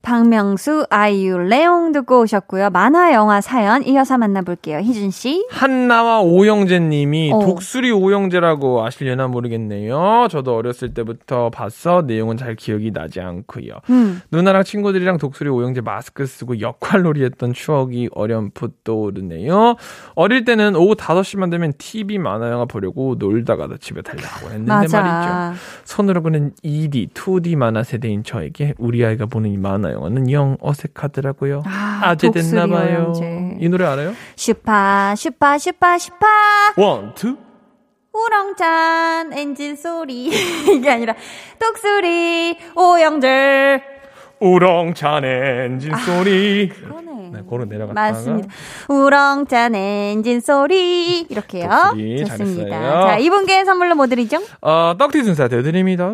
Speaker 1: 박명수, 아이유, 레옹 듣고 오셨고요. 만화, 영화 사연 이어서 만나볼게요. 희준 씨.
Speaker 4: 한나와 오영재 님이
Speaker 1: 어.
Speaker 4: 독수리 오영재라고 아시려나 모르겠네요. 저도 어렸을 때부터 봤어. 내용은 잘 기억이 나지 않고요.
Speaker 1: 음.
Speaker 4: 누나랑 친구들이랑 독수리 오영재 마스크 쓰고 역할놀이 했던 추억이 어렴풋 떠오르네요. 어릴 때는 오후 5시만 되면 TV 만화 영화 보려고 놀다가도 집에 달려가고 했는데
Speaker 1: 맞아.
Speaker 4: 말이죠. 손으로 그는 2D, 2D 만화 세대인 저에게 우리 아이가 보는 이 만화 영화는 영 어색하더라고요.
Speaker 1: 아,
Speaker 4: 아재 됐나봐요. 이 노래 알아요?
Speaker 1: 슈파, 슈파, 슈파, 슈파.
Speaker 4: one, two.
Speaker 1: 우렁찬 엔진 소리. 이게 아니라, 똑소리, 오영절.
Speaker 4: 우렁찬 엔진 소리.
Speaker 1: 그러네.
Speaker 4: 네, 고로 내려갔다가.
Speaker 1: 맞습니다. 우렁찬 엔진 소리. 이렇게요. 좋습니다.
Speaker 4: 잘했어요.
Speaker 1: 자, 이분께 선물로 뭐 드리죠?
Speaker 4: 어, 떡튀순 세트 드립니다.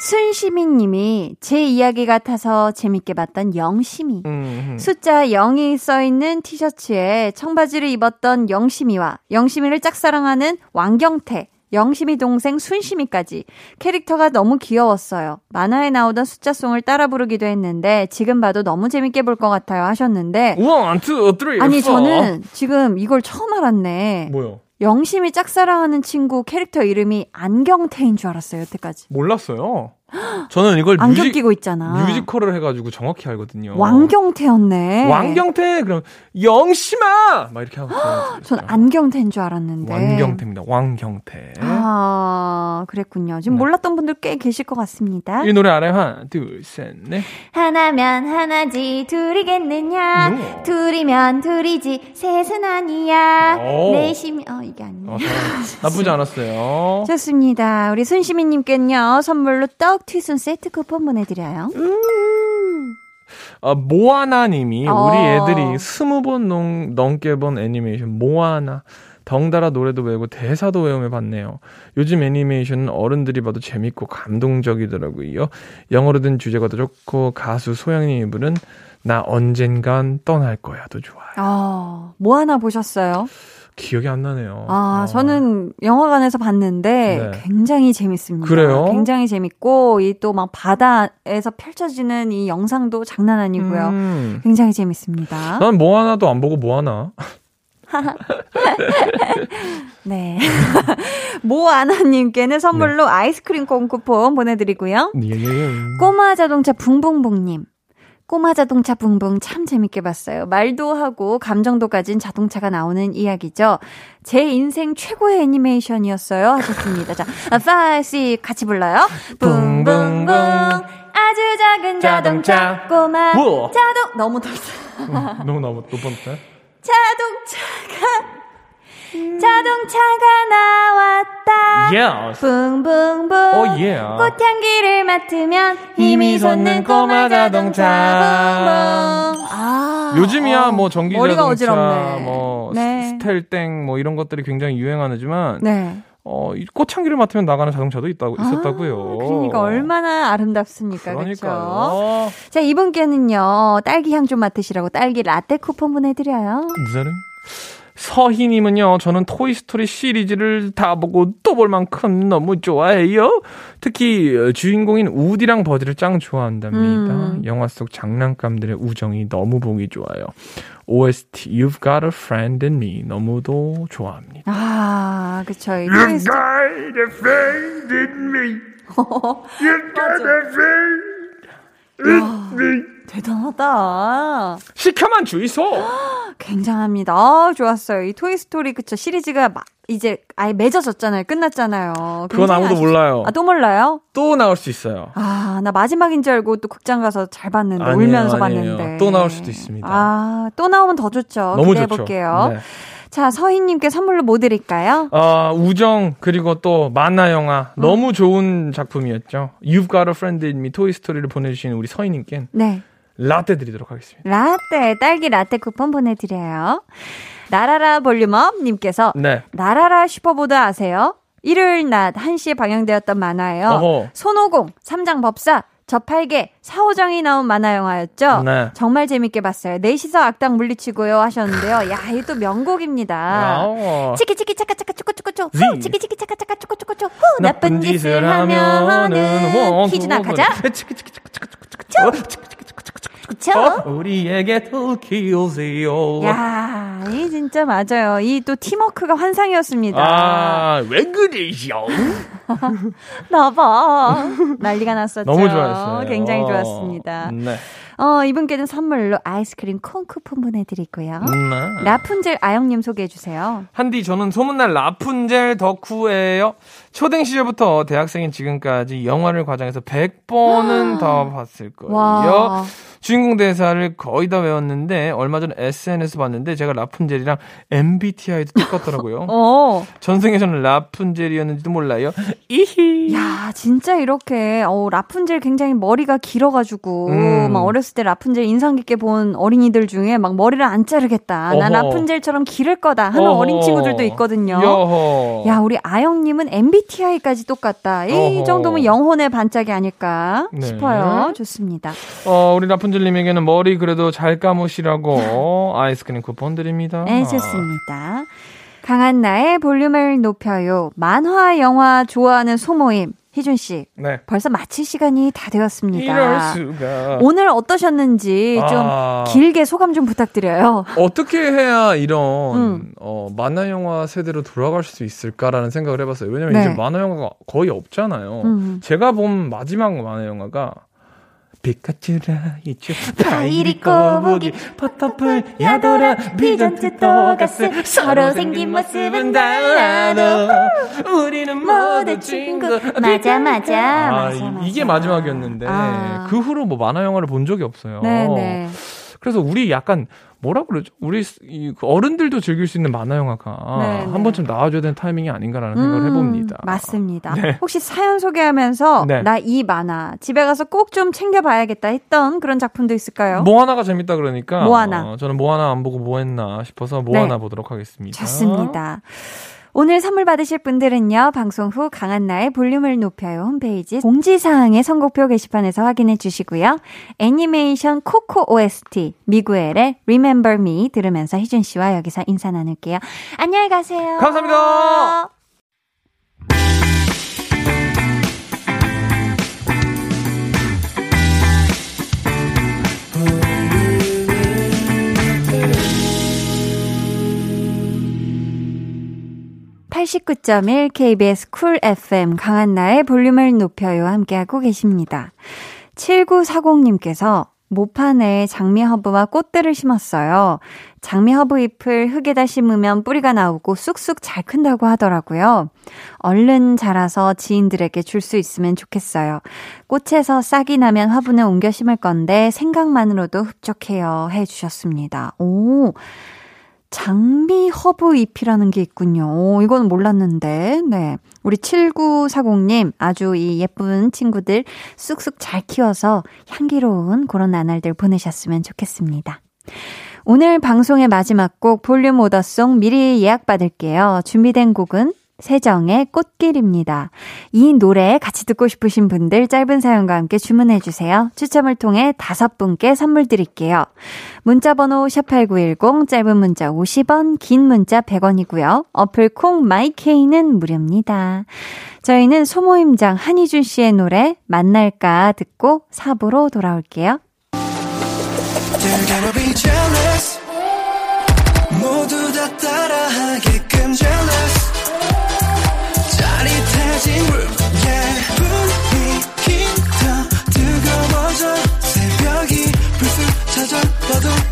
Speaker 4: 우.
Speaker 1: 순시민 님이 제 이야기 같아서 재밌게 봤던 영심이.
Speaker 4: 음,
Speaker 1: 숫자 0이 써 있는 티셔츠에 청바지를 입었던 영심이와 영심이를 짝사랑하는 왕경태, 영심이 동생 순심이까지 캐릭터가 너무 귀여웠어요. 만화에 나오던 숫자송을 따라 부르기도 했는데 지금 봐도 너무 재밌게 볼 것 같아요 하셨는데
Speaker 4: one, two, three,
Speaker 1: 아니
Speaker 4: four.
Speaker 1: 저는 지금 이걸 처음 알았네.
Speaker 4: 뭐요?
Speaker 1: 영심이 짝사랑하는 친구 캐릭터 이름이 안경태인 줄 알았어요 여태까지.
Speaker 4: 몰랐어요. 저는 이걸
Speaker 1: 안경
Speaker 4: 뮤직,
Speaker 1: 끼고 있잖아.
Speaker 4: 뮤지컬을 해가지고 정확히 알거든요.
Speaker 1: 왕경태였네.
Speaker 4: 왕경태 그럼 영심아 막 이렇게 하고.
Speaker 1: 전 안경태인 줄 알았는데.
Speaker 4: 왕경태입니다. 왕경태.
Speaker 1: 아, 그랬군요. 지금
Speaker 4: 네.
Speaker 1: 몰랐던 분들 꽤 계실 것 같습니다.
Speaker 4: 이 노래 알아요? 하나, 둘, 셋, 넷.
Speaker 2: 하나면 하나지 둘이겠느냐
Speaker 4: 음.
Speaker 2: 둘이면 둘이지 셋은 아니야
Speaker 4: 오.
Speaker 2: 넷이면 어 이게 아니네
Speaker 4: 어, 나쁘지 않았어요.
Speaker 1: 좋습니다. 우리 순시민님께는요, 선물로 떡 튀순 세트 쿠폰 보내드려요.
Speaker 4: 어, 모아나님이
Speaker 1: 어.
Speaker 4: 우리 애들이 스무 번 넘, 넘게 본 애니메이션 모아나 덩달아 노래도 외우고 대사도 외우며 봤네요. 요즘 애니메이션은 어른들이 봐도 재밌고 감동적이더라고요. 영어로 든 주제가도 좋고 가수 소영님이 부른 나 언젠간 떠날 거야도 좋아요.
Speaker 1: 어, 뭐 하나 보셨어요?
Speaker 4: 기억이 안 나네요.
Speaker 1: 아,
Speaker 4: 어.
Speaker 1: 저는 영화관에서 봤는데
Speaker 4: 네.
Speaker 1: 굉장히 재밌습니다.
Speaker 4: 그래요?
Speaker 1: 굉장히 재밌고, 이 또 막 바다에서 펼쳐지는 이 영상도 장난 아니고요.
Speaker 4: 음.
Speaker 1: 굉장히 재밌습니다.
Speaker 4: 난 모아나도 안 보고 모아나.
Speaker 1: 네. 모아나님께는 선물로
Speaker 4: 네.
Speaker 1: 아이스크림 콘 쿠폰 보내드리고요.
Speaker 4: 예, 예, 예.
Speaker 1: 꼬마 자동차 붕붕붕님. 꼬마 자동차 붕붕 참 재밌게 봤어요. 말도 하고 감정도 가진 자동차가 나오는 이야기죠. 제 인생 최고의 애니메이션이었어요. 하셨습니다. 자, 5, 6 같이 불러요. 붕붕붕 아주 작은 자동차
Speaker 4: 자동차.
Speaker 1: 꼬마
Speaker 4: 우와.
Speaker 1: 자동 너무 더
Speaker 4: 음, 너무 너무 높았다.
Speaker 1: 자동차가 자동차가 나왔다.
Speaker 4: Yes.
Speaker 1: 붕붕붕
Speaker 4: 오 예.
Speaker 1: 꽃향기를 맡으면
Speaker 4: 힘이 솟는 꼬마 자동차.
Speaker 1: 붕붕. 아,
Speaker 4: 요즘이야
Speaker 1: 어,
Speaker 4: 뭐 전기
Speaker 1: 머리가
Speaker 4: 자동차,
Speaker 1: 어지럽네.
Speaker 4: 뭐
Speaker 1: 네.
Speaker 4: 스텔땡 뭐 이런 것들이 굉장히 유행하지만
Speaker 1: 네.
Speaker 4: 어, 이 꽃향기를 맡으면 나가는 자동차도 있다고 있었다고요.
Speaker 1: 아, 그러니까 얼마나 아름답습니까, 그렇죠? 자 이분께는요 딸기 향 좀 맡으시라고 딸기 라떼 쿠폰 보내드려요.
Speaker 4: 무슨 서희님은요, 저는 토이스토리 시리즈를 다 보고 또 볼 만큼 너무 좋아해요. 특히 주인공인 우디랑 버디를 짱 좋아한답니다.
Speaker 1: 음.
Speaker 4: 영화 속 장난감들의 우정이 너무 보기 좋아요. OST You've Got a Friend in Me 너무도 좋아합니다.
Speaker 1: 아, 그쵸. 이
Speaker 4: You've
Speaker 1: 토이스토리-
Speaker 4: got a friend in me. You've got a friend in me.
Speaker 1: 대단하다.
Speaker 4: 시켜만 주이소.
Speaker 1: 굉장합니다. 아, 좋았어요. 이 토이 스토리 그쵸 시리즈가 막 이제 아예 맺어졌잖아요. 끝났잖아요.
Speaker 4: 그건 아무도
Speaker 1: 아쉽-
Speaker 4: 몰라요.
Speaker 1: 아, 또 몰라요?
Speaker 4: 또 나올 수 있어요.
Speaker 1: 아, 나 마지막인 줄 알고 또 극장 가서 잘 봤는데
Speaker 4: 아니에요,
Speaker 1: 울면서
Speaker 4: 아니에요.
Speaker 1: 봤는데
Speaker 4: 또 나올 수도 있습니다.
Speaker 1: 아, 또 나오면 더 좋죠.
Speaker 4: 너무
Speaker 1: 기대해
Speaker 4: 좋죠.
Speaker 1: 볼게요.
Speaker 4: 네.
Speaker 1: 자, 서희님께 선물로 뭐 드릴까요?
Speaker 4: 어, 우정 그리고 또 만화 영화
Speaker 1: 음.
Speaker 4: 너무 좋은 작품이었죠. You've Got a Friend in Me 토이 스토리를 보내주신 우리 서희님께
Speaker 1: 네.
Speaker 4: 라떼 드리도록 하겠습니다.
Speaker 1: 라떼, 딸기 라떼 쿠폰 보내드려요. 날아라 볼륨업 님께서
Speaker 4: 네.
Speaker 1: 날아라 슈퍼보드 아세요? 일요일 낮 1시에 방영되었던 만화예요.
Speaker 4: 어허.
Speaker 1: 손오공, 삼장법사, 저팔계, 사오정이 나온 만화 영화였죠.
Speaker 4: 네.
Speaker 1: 정말 재밌게 봤어요. 넷이서 악당 물리치고요 하셨는데요. 야, 이게 또 명곡입니다.
Speaker 4: 어.
Speaker 1: 치키 치키 차카 차카 쪼꼬 쪼꼬 쪼.
Speaker 4: 지.
Speaker 1: 후 치키 치키 차카 차카 쪼꼬 쪼꼬 쪼. 후 나쁜 짓을 하면은 퀴즈 나 가자.
Speaker 4: 치키 치키 치키 치키 치키 치키
Speaker 1: 그쵸?
Speaker 4: 어? 우리에게 더 키우세요.
Speaker 1: 야, 이 진짜 맞아요. 이 또 팀워크가 환상이었습니다.
Speaker 4: 아, 왜 그러시오?
Speaker 1: 나봐. 난리가 났었죠.
Speaker 4: 너무 좋아했어요.
Speaker 1: 굉장히 좋았습니다.
Speaker 4: 네.
Speaker 1: 어, 이분께는 선물로 아이스크림 콘 쿠폰 보내드리고요.
Speaker 4: 음,
Speaker 1: 라푼젤 아영님 소개해주세요.
Speaker 4: 한디, 저는 소문난 라푼젤 덕후예요. 초등 시절부터 대학생인 지금까지 영화를 과장해서 100번은 더 봤을 거예요.
Speaker 1: 와.
Speaker 4: 주인공 대사를 거의 다 외웠는데 얼마 전에 SNS 봤는데 제가 라푼젤이랑 MBTI도 똑같더라고요.
Speaker 1: 어.
Speaker 4: 전생에서는 라푼젤이었는지도 몰라요. 이히.
Speaker 1: 야, 진짜 이렇게, 어, 라푼젤 굉장히 머리가 길어가지고,
Speaker 4: 음.
Speaker 1: 막 어렸을 때 라푼젤 인상 깊게 본 어린이들 중에 막 머리를 안 자르겠다. 난
Speaker 4: 어허.
Speaker 1: 라푼젤처럼 기를 거다 하는
Speaker 4: 어허.
Speaker 1: 어린 친구들도 있거든요.
Speaker 4: 여허.
Speaker 1: 야, 우리 아영님은 MBTI까지 똑같다. 이
Speaker 4: 어허.
Speaker 1: 정도면 영혼의 반짝이 아닐까
Speaker 4: 네.
Speaker 1: 싶어요. 좋습니다.
Speaker 4: 어, 우리 라푼 젤님에게는 머리 그래도 잘 감으시라고 아이스크림 쿠폰 드립니다.
Speaker 1: 네, 좋습니다. 강한 나의 볼륨을 높여요. 만화, 영화 좋아하는 소모임. 희준 씨,
Speaker 4: 네.
Speaker 1: 벌써 마칠 시간이 다 되었습니다.
Speaker 4: 이럴 수가.
Speaker 1: 오늘 어떠셨는지 좀
Speaker 4: 아.
Speaker 1: 길게 소감 좀 부탁드려요.
Speaker 4: 어떻게 해야 이런
Speaker 1: 음.
Speaker 4: 어, 만화 영화 세대로 돌아갈 수 있을까라는 생각을 해봤어요. 왜냐면
Speaker 1: 네.
Speaker 4: 이제 만화 영화가 거의 없잖아요.
Speaker 1: 음.
Speaker 4: 제가 본 마지막 만화 영화가 피카츄 라이츄
Speaker 2: 파이리 꼬부기 버터플 야도라 피존투 또가스 서로 생긴 모습은 달라도.
Speaker 4: 우리는
Speaker 2: 모두 친구. 맞아 맞아.
Speaker 4: 아,
Speaker 2: 맞아
Speaker 4: 이-
Speaker 2: 맞아.
Speaker 4: 이게 마지막이었는데
Speaker 1: 아.
Speaker 4: 그 후로 뭐 만화 영화를 본 적이 없어요.
Speaker 1: 네네.
Speaker 4: 그래서 우리 약간 뭐라 그러죠? 우리 이그 어른들도 즐길 수 있는 만화 영화가
Speaker 1: 네,
Speaker 4: 한
Speaker 1: 네.
Speaker 4: 번쯤 나와줘야 되는 타이밍이 아닌가라는 생각을 해봅니다.
Speaker 1: 맞습니다.
Speaker 4: 네.
Speaker 1: 혹시 사연 소개하면서
Speaker 4: 네.
Speaker 1: 나이 만화 집에 가서 꼭 좀 챙겨봐야겠다 했던 그런 작품도 있을까요?
Speaker 4: 모아나가 재밌다 그러니까
Speaker 1: 모아나.
Speaker 4: 어, 저는 모아나 안 보고 뭐 했나 싶어서
Speaker 1: 네.
Speaker 4: 모아나 보도록 하겠습니다.
Speaker 1: 좋습니다. 오늘 선물 받으실 분들은요, 방송 후 강한나의 볼륨을 높여요 홈페이지 공지사항의 선곡표 게시판에서 확인해 주시고요. 애니메이션 코코 OST, 미구엘의 Remember Me 들으면서 희준 씨와 여기서 인사 나눌게요. 안녕히 가세요.
Speaker 4: 감사합니다.
Speaker 1: (89.1) KBS 쿨 FM 강한나의 볼륨을 높여요 함께하고 계십니다. 7940님께서 모판에 장미 허브와 꽃들을 심었어요. 장미 허브 잎을 흙에다 심으면 뿌리가 나오고 쑥쑥 잘 큰다고 하더라고요. 얼른 자라서 지인들에게 줄 수 있으면 좋겠어요. 꽃에서 싹이 나면 화분에 옮겨 심을 건데 생각만으로도 흡족해요. 해주셨습니다. 오. 장미 허브 잎이라는 게 있군요. 오, 이건 몰랐는데. 네. 우리 7940님, 아주 이 예쁜 친구들 쑥쑥 잘 키워서 향기로운 그런 나날들 보내셨으면 좋겠습니다. 오늘 방송의 마지막 곡 볼륨 오더송 미리 예약 받을게요. 준비된 곡은 세정의 꽃길입니다. 이 노래 같이 듣고 싶으신 분들 짧은 사연과 함께 주문해 주세요. 추첨을 통해 다섯 분께 선물 드릴게요. 문자 번호 샵8910, 짧은 문자 50원, 긴 문자 100원이고요. 어플 콩 마이케이는 무료입니다. 저희는 소모임장 한희준 씨의 노래 만날까 듣고 4부로 돌아올게요.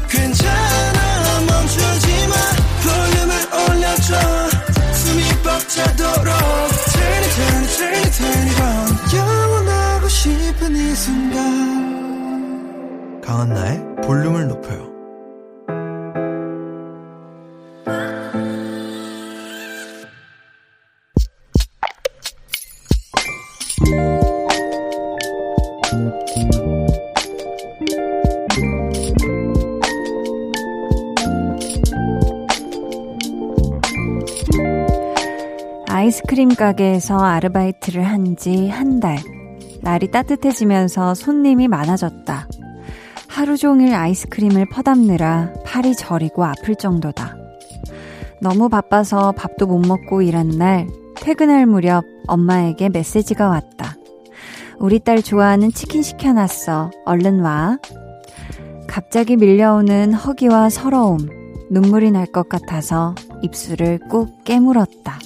Speaker 8: 괜찮아
Speaker 1: 가게에서 아르바이트를 한 지 한 달. 날이 따뜻해지면서 손님이 많아졌다. 하루 종일 아이스크림을 퍼담느라 팔이 저리고 아플 정도다. 너무 바빠서 밥도 못 먹고 일한 날, 퇴근할 무렵 엄마에게 메시지가 왔다. 우리 딸 좋아하는 치킨 시켜놨어. 얼른 와. 갑자기 밀려오는 허기와 서러움, 눈물이 날 것 같아서 입술을 꾹 깨물었다.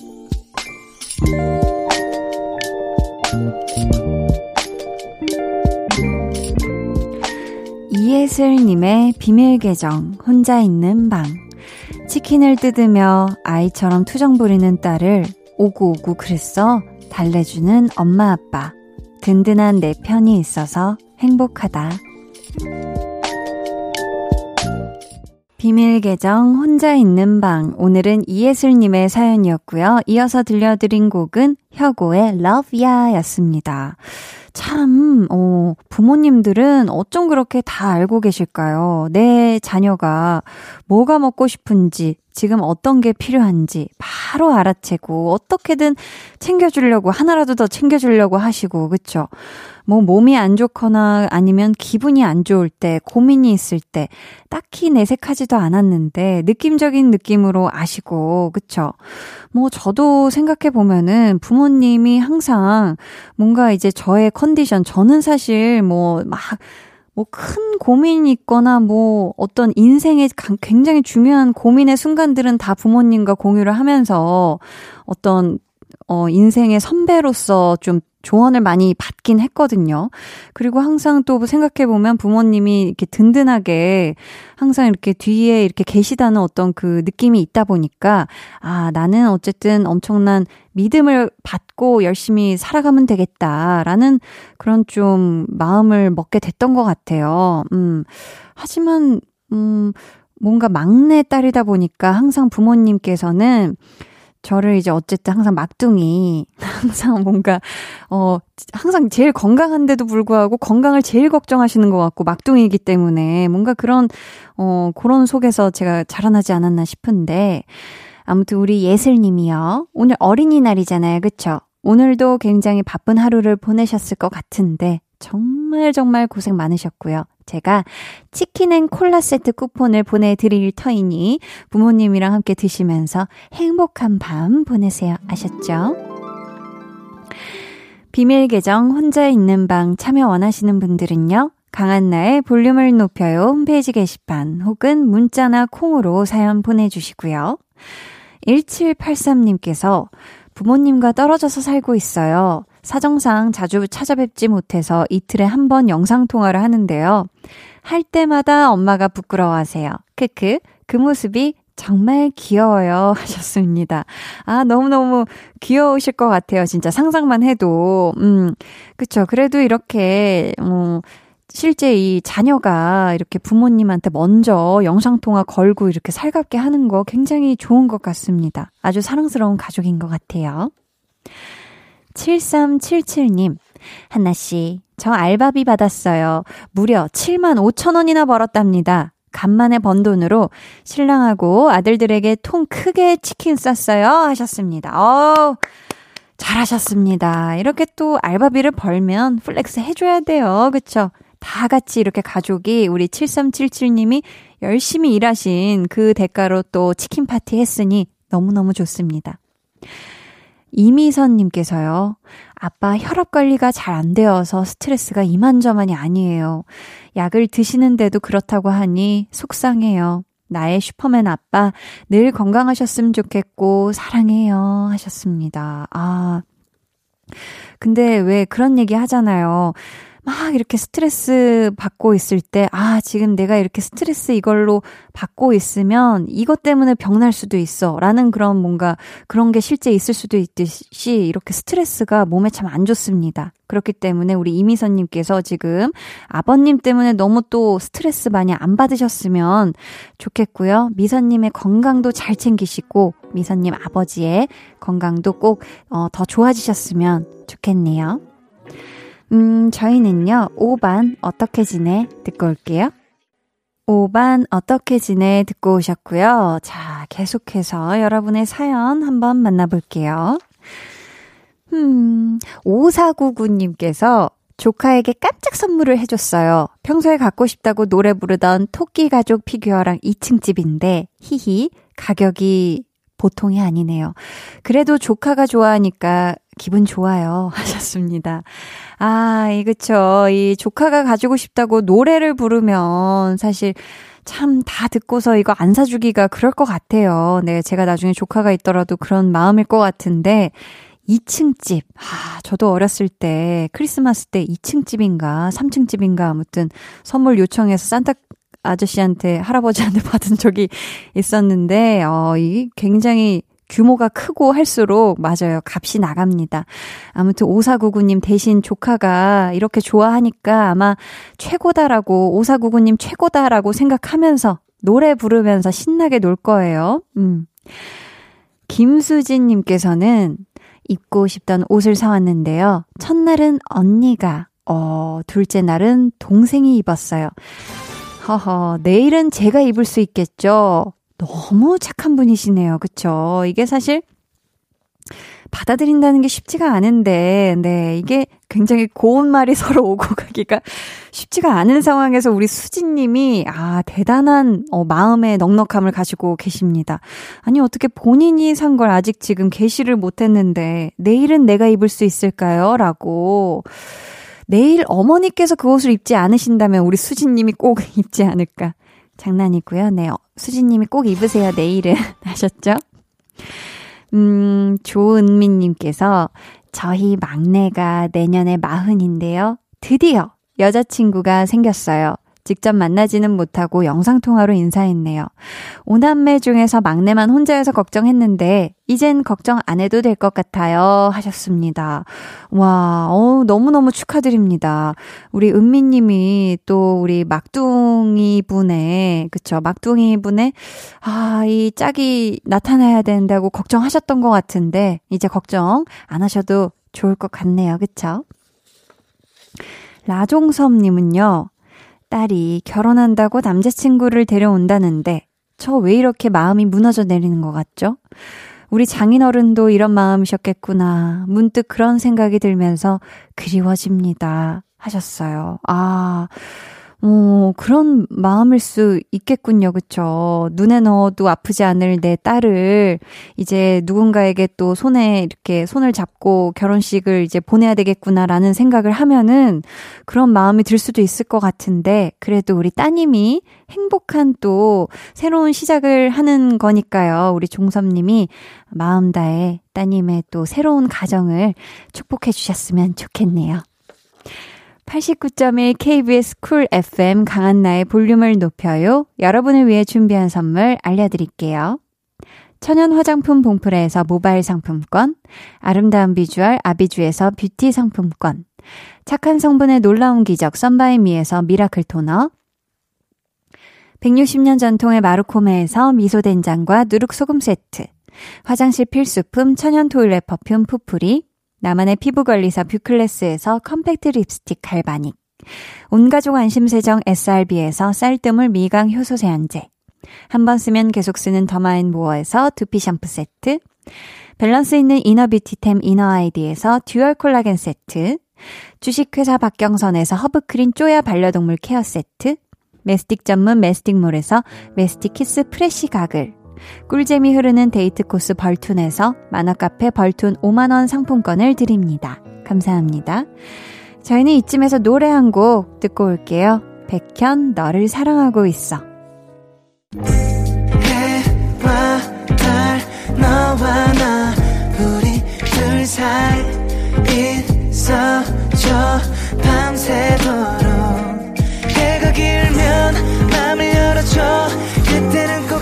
Speaker 1: 이예슬님의 비밀 계정, 혼자 있는 방. 치킨을 뜯으며 아이처럼 투정 부리는 딸을 오구오구 그랬어. 달래주는 엄마 아빠. 든든한 내 편이 있어서 행복하다. 비밀 계정 혼자 있는 방 오늘은 이예슬님의 사연이었고요. 이어서 들려드린 곡은 혁오의 Love Ya였습니다. 참, 어, 부모님들은 어쩜 그렇게 다 알고 계실까요? 내 자녀가 뭐가 먹고 싶은지, 지금 어떤 게 필요한지 바로 알아채고 어떻게든 챙겨주려고 하나라도 더 챙겨주려고 하시고 그쵸? 뭐 몸이 안 좋거나 아니면 기분이 안 좋을 때 고민이 있을 때 딱히 내색하지도 않았는데 느낌적인 느낌으로 아시고 그쵸? 뭐 저도 생각해 보면은 부모님이 항상 뭔가 이제 저의 컨디션 저는 사실 뭐막 뭐 큰 고민이 있거나 뭐 어떤 인생에 굉장히 중요한 고민의 순간들은 다 부모님과 공유를 하면서 어떤 어 인생의 선배로서 좀 조언을 많이 받긴 했거든요. 그리고 항상 또 생각해보면 부모님이 이렇게 든든하게 항상 이렇게 뒤에 이렇게 계시다는 어떤 그 느낌이 있다 보니까, 아, 나는 어쨌든 엄청난 믿음을 받고 열심히 살아가면 되겠다라는 그런 좀 마음을 먹게 됐던 것 같아요. 음, 하지만, 음, 뭔가 막내 딸이다 보니까 항상 부모님께서는 저를 이제 어쨌든 항상 막둥이, 항상 뭔가, 어, 항상 제일 건강한데도 불구하고 건강을 제일 걱정하시는 것 같고 막둥이이기 때문에 뭔가 그런, 어, 그런 속에서 제가 자라나지 않았나 싶은데, 아무튼 우리 예슬님이요. 오늘 어린이날이잖아요. 그쵸? 오늘도 굉장히 바쁜 하루를 보내셨을 것 같은데, 정말 정말 고생 많으셨고요. 제가 치킨 and 콜라 세트 쿠폰을 보내드릴 터이니 부모님이랑 함께 드시면서 행복한 밤 보내세요. 아셨죠? 비밀 계정 혼자 있는 방 참여 원하시는 분들은요. 강한나의 볼륨을 높여요 홈페이지 게시판 혹은 문자나 콩으로 사연 보내주시고요. 1783님께서 부모님과 떨어져서 살고 있어요. 사정상 자주 찾아뵙지 못해서 이틀에 한 번 영상통화를 하는데요. 할 때마다 엄마가 부끄러워하세요. 크크. 그 모습이 정말 귀여워요. 하셨습니다. 아, 너무너무 귀여우실 것 같아요. 진짜 상상만 해도. 음, 그쵸. 그래도 이렇게, 어, 실제 이 자녀가 이렇게 부모님한테 먼저 영상통화 걸고 이렇게 살갑게 하는 거 굉장히 좋은 것 같습니다. 아주 사랑스러운 가족인 것 같아요. 7377님, 한나씨, 저 알바비 받았어요. 무려 7만 5천 원이나 벌었답니다. 간만에 번 돈으로 신랑하고 아들들에게 통 크게 치킨 쐈어요. 하셨습니다. 어 잘하셨습니다. 이렇게 또 알바비를 벌면 flex 해줘야 돼요. 그쵸? 다 같이 이렇게 가족이 우리 7377님이 열심히 일하신 그 대가로 또 치킨 파티 했으니 너무너무 좋습니다. 이미선님께서요. 아빠 혈압 관리가 잘 안 되어서 스트레스가 이만저만이 아니에요. 약을 드시는데도 그렇다고 하니 속상해요. 나의 슈퍼맨 아빠 늘 건강하셨으면 좋겠고 사랑해요 하셨습니다. 아. 근데 왜 그런 얘기 하잖아요. 막 이렇게 스트레스 받고 있을 때, 아, 지금 내가 이렇게 스트레스 이걸로 받고 있으면 이것 때문에 병날 수도 있어. 라는 그런 뭔가 그런 게 실제 있을 수도 있듯이 이렇게 스트레스가 몸에 참 안 좋습니다. 그렇기 때문에 우리 이미선님께서 지금 아버님 때문에 너무 또 스트레스 많이 안 받으셨으면 좋겠고요. 미선님의 건강도 잘 챙기시고, 미선님 아버지의 건강도 꼭, 어, 더 좋아지셨으면 좋겠네요. 음, 저희는요, 5반 어떻게 지내? 듣고 올게요. 5반 어떻게 지내? 듣고 오셨고요. 자, 계속해서 여러분의 사연 한번 만나볼게요. 음, 5499님께서 조카에게 깜짝 선물을 해줬어요. 평소에 갖고 싶다고 노래 부르던 토끼 가족 피규어랑 2층 집인데, 히히, 가격이 보통이 아니네요. 그래도 조카가 좋아하니까 기분 좋아요. 하셨습니다. 아, 이, 그쵸. 이 조카가 가지고 싶다고 노래를 부르면 사실 참 다 듣고서 이거 안 사주기가 그럴 것 같아요. 네, 제가 나중에 조카가 있더라도 그런 마음일 것 같은데, 2층 집. 아, 저도 어렸을 때 크리스마스 때 2층 집인가 3층 집인가 아무튼 선물 요청해서 산타 아저씨한테 할아버지한테 받은 적이 있었는데 어, 이 굉장히 규모가 크고 할수록 맞아요. 값이 나갑니다. 아무튼 5499님 대신 조카가 이렇게 좋아하니까 아마 최고다라고 5499님 최고다라고 생각하면서 노래 부르면서 신나게 놀 거예요. 음. 김수진 님께서는 입고 싶던 옷을 사왔는데요. 첫날은 언니가, 어, 둘째 날은 동생이 입었어요. 허허, 내일은 제가 입을 수 있겠죠? 너무 착한 분이시네요. 그쵸? 이게 사실 받아들인다는 게 쉽지가 않은데, 네, 이게 굉장히 고운 말이 서로 오고 가기가 쉽지가 않은 상황에서 우리 수진님이, 아, 대단한, 어, 마음의 넉넉함을 가지고 계십니다. 아니, 어떻게 본인이 산 걸 아직 지금 게시를 못 했는데, 내일은 내가 입을 수 있을까요? 라고. 내일 어머니께서 그 옷을 입지 않으신다면 우리 수진님이 꼭 입지 않을까. 장난이고요. 네, 어, 수진님이 꼭 입으세요, 내일은. 하셨죠? 음, 조은미님께서 저희 막내가 내년에 마흔인데요. 드디어 여자친구가 생겼어요. 직접 만나지는 못하고 영상통화로 인사했네요. 오남매 중에서 막내만 혼자여서 걱정했는데, 이젠 걱정 안 해도 될 것 같아요. 하셨습니다. 와, 어 너무너무 축하드립니다. 우리 은미님이 또 우리 막둥이 분의, 그쵸, 막둥이 분의, 아, 이 짝이 나타나야 된다고 걱정하셨던 것 같은데, 이제 걱정 안 하셔도 좋을 것 같네요. 그쵸? 라종섭님은요, 딸이 결혼한다고 남자친구를 데려온다는데 저 왜 이렇게 마음이 무너져 내리는 것 같죠? 우리 장인어른도 이런 마음이셨겠구나. 문득 그런 생각이 들면서 그리워집니다. 하셨어요. 아, 어, 그런 마음일 수 있겠군요. 그쵸? 눈에 넣어도 아프지 않을 내 딸을 이제 누군가에게 또 손에 이렇게 손을 잡고 결혼식을 이제 보내야 되겠구나라는 생각을 하면은 그런 마음이 들 수도 있을 것 같은데 그래도 우리 따님이 행복한 또 새로운 시작을 하는 거니까요. 우리 종섭님이 마음 다해 따님의 또 새로운 가정을 축복해 주셨으면 좋겠네요. 89.1 KBS 쿨 FM 강한나의 볼륨을 높여요. 여러분을 위해 준비한 선물 알려드릴게요. 천연 화장품 봉프레에서 모바일 상품권, 아름다운 비주얼 아비주에서 뷰티 상품권, 착한 성분의 놀라운 기적 썬바이미에서 miracle 토너, 160년 전통의 마루코메에서 미소된장과 누룩소금 세트, 화장실 필수품 천연 toilet perfume 푸풀이, 나만의 피부관리사 뷰클래스에서 compact 립스틱 galvanic, 온가족 안심세정 SRB에서 쌀뜨물 미강 효소 세안제, 한 번 쓰면 계속 쓰는 더마앤모어에서 두피 샴푸 세트, 밸런스 있는 inner beauty템 이너 아이디에서 dual 콜라겐 세트, 주식회사 박경선에서 허브크린 쪼야 반려동물 care 세트, mastic 전문 메스틱몰에서 mastic kiss fresh 가글, 꿀잼이 흐르는 데이트 코스 벌툰에서 만화카페 벌툰 5만원 상품권을 드립니다. 감사합니다. 저희는 이쯤에서 노래 한 곡 듣고 올게요. 백현, 너를 사랑하고 있어.
Speaker 8: 해와 달 너와 나 우리 둘 사이 있어줘 밤새도록 해가 길면 맘을 열어줘 그때는 꼭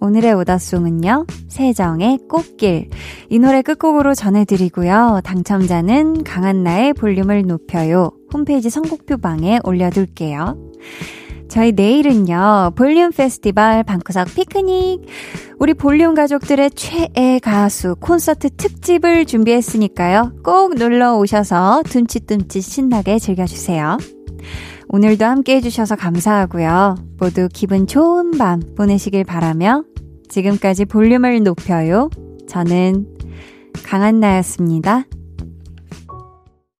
Speaker 1: 오늘의 오더송은요, 세정의 꽃길. 이 노래 끝곡으로 전해드리고요. 당첨자는 강한나의 볼륨을 높여요. 홈페이지 선곡표 방에 올려둘게요. 저희 내일은요, 볼륨 페스티벌 방구석 피크닉. 우리 볼륨 가족들의 최애 가수 콘서트 특집을 준비했으니까요. 꼭 놀러 오셔서 둠칫둠칫 신나게 즐겨주세요. 오늘도 함께 해주셔서 감사하고요. 모두 기분 좋은 밤 보내시길 바라며 지금까지 볼륨을 높여요. 저는 강한나였습니다.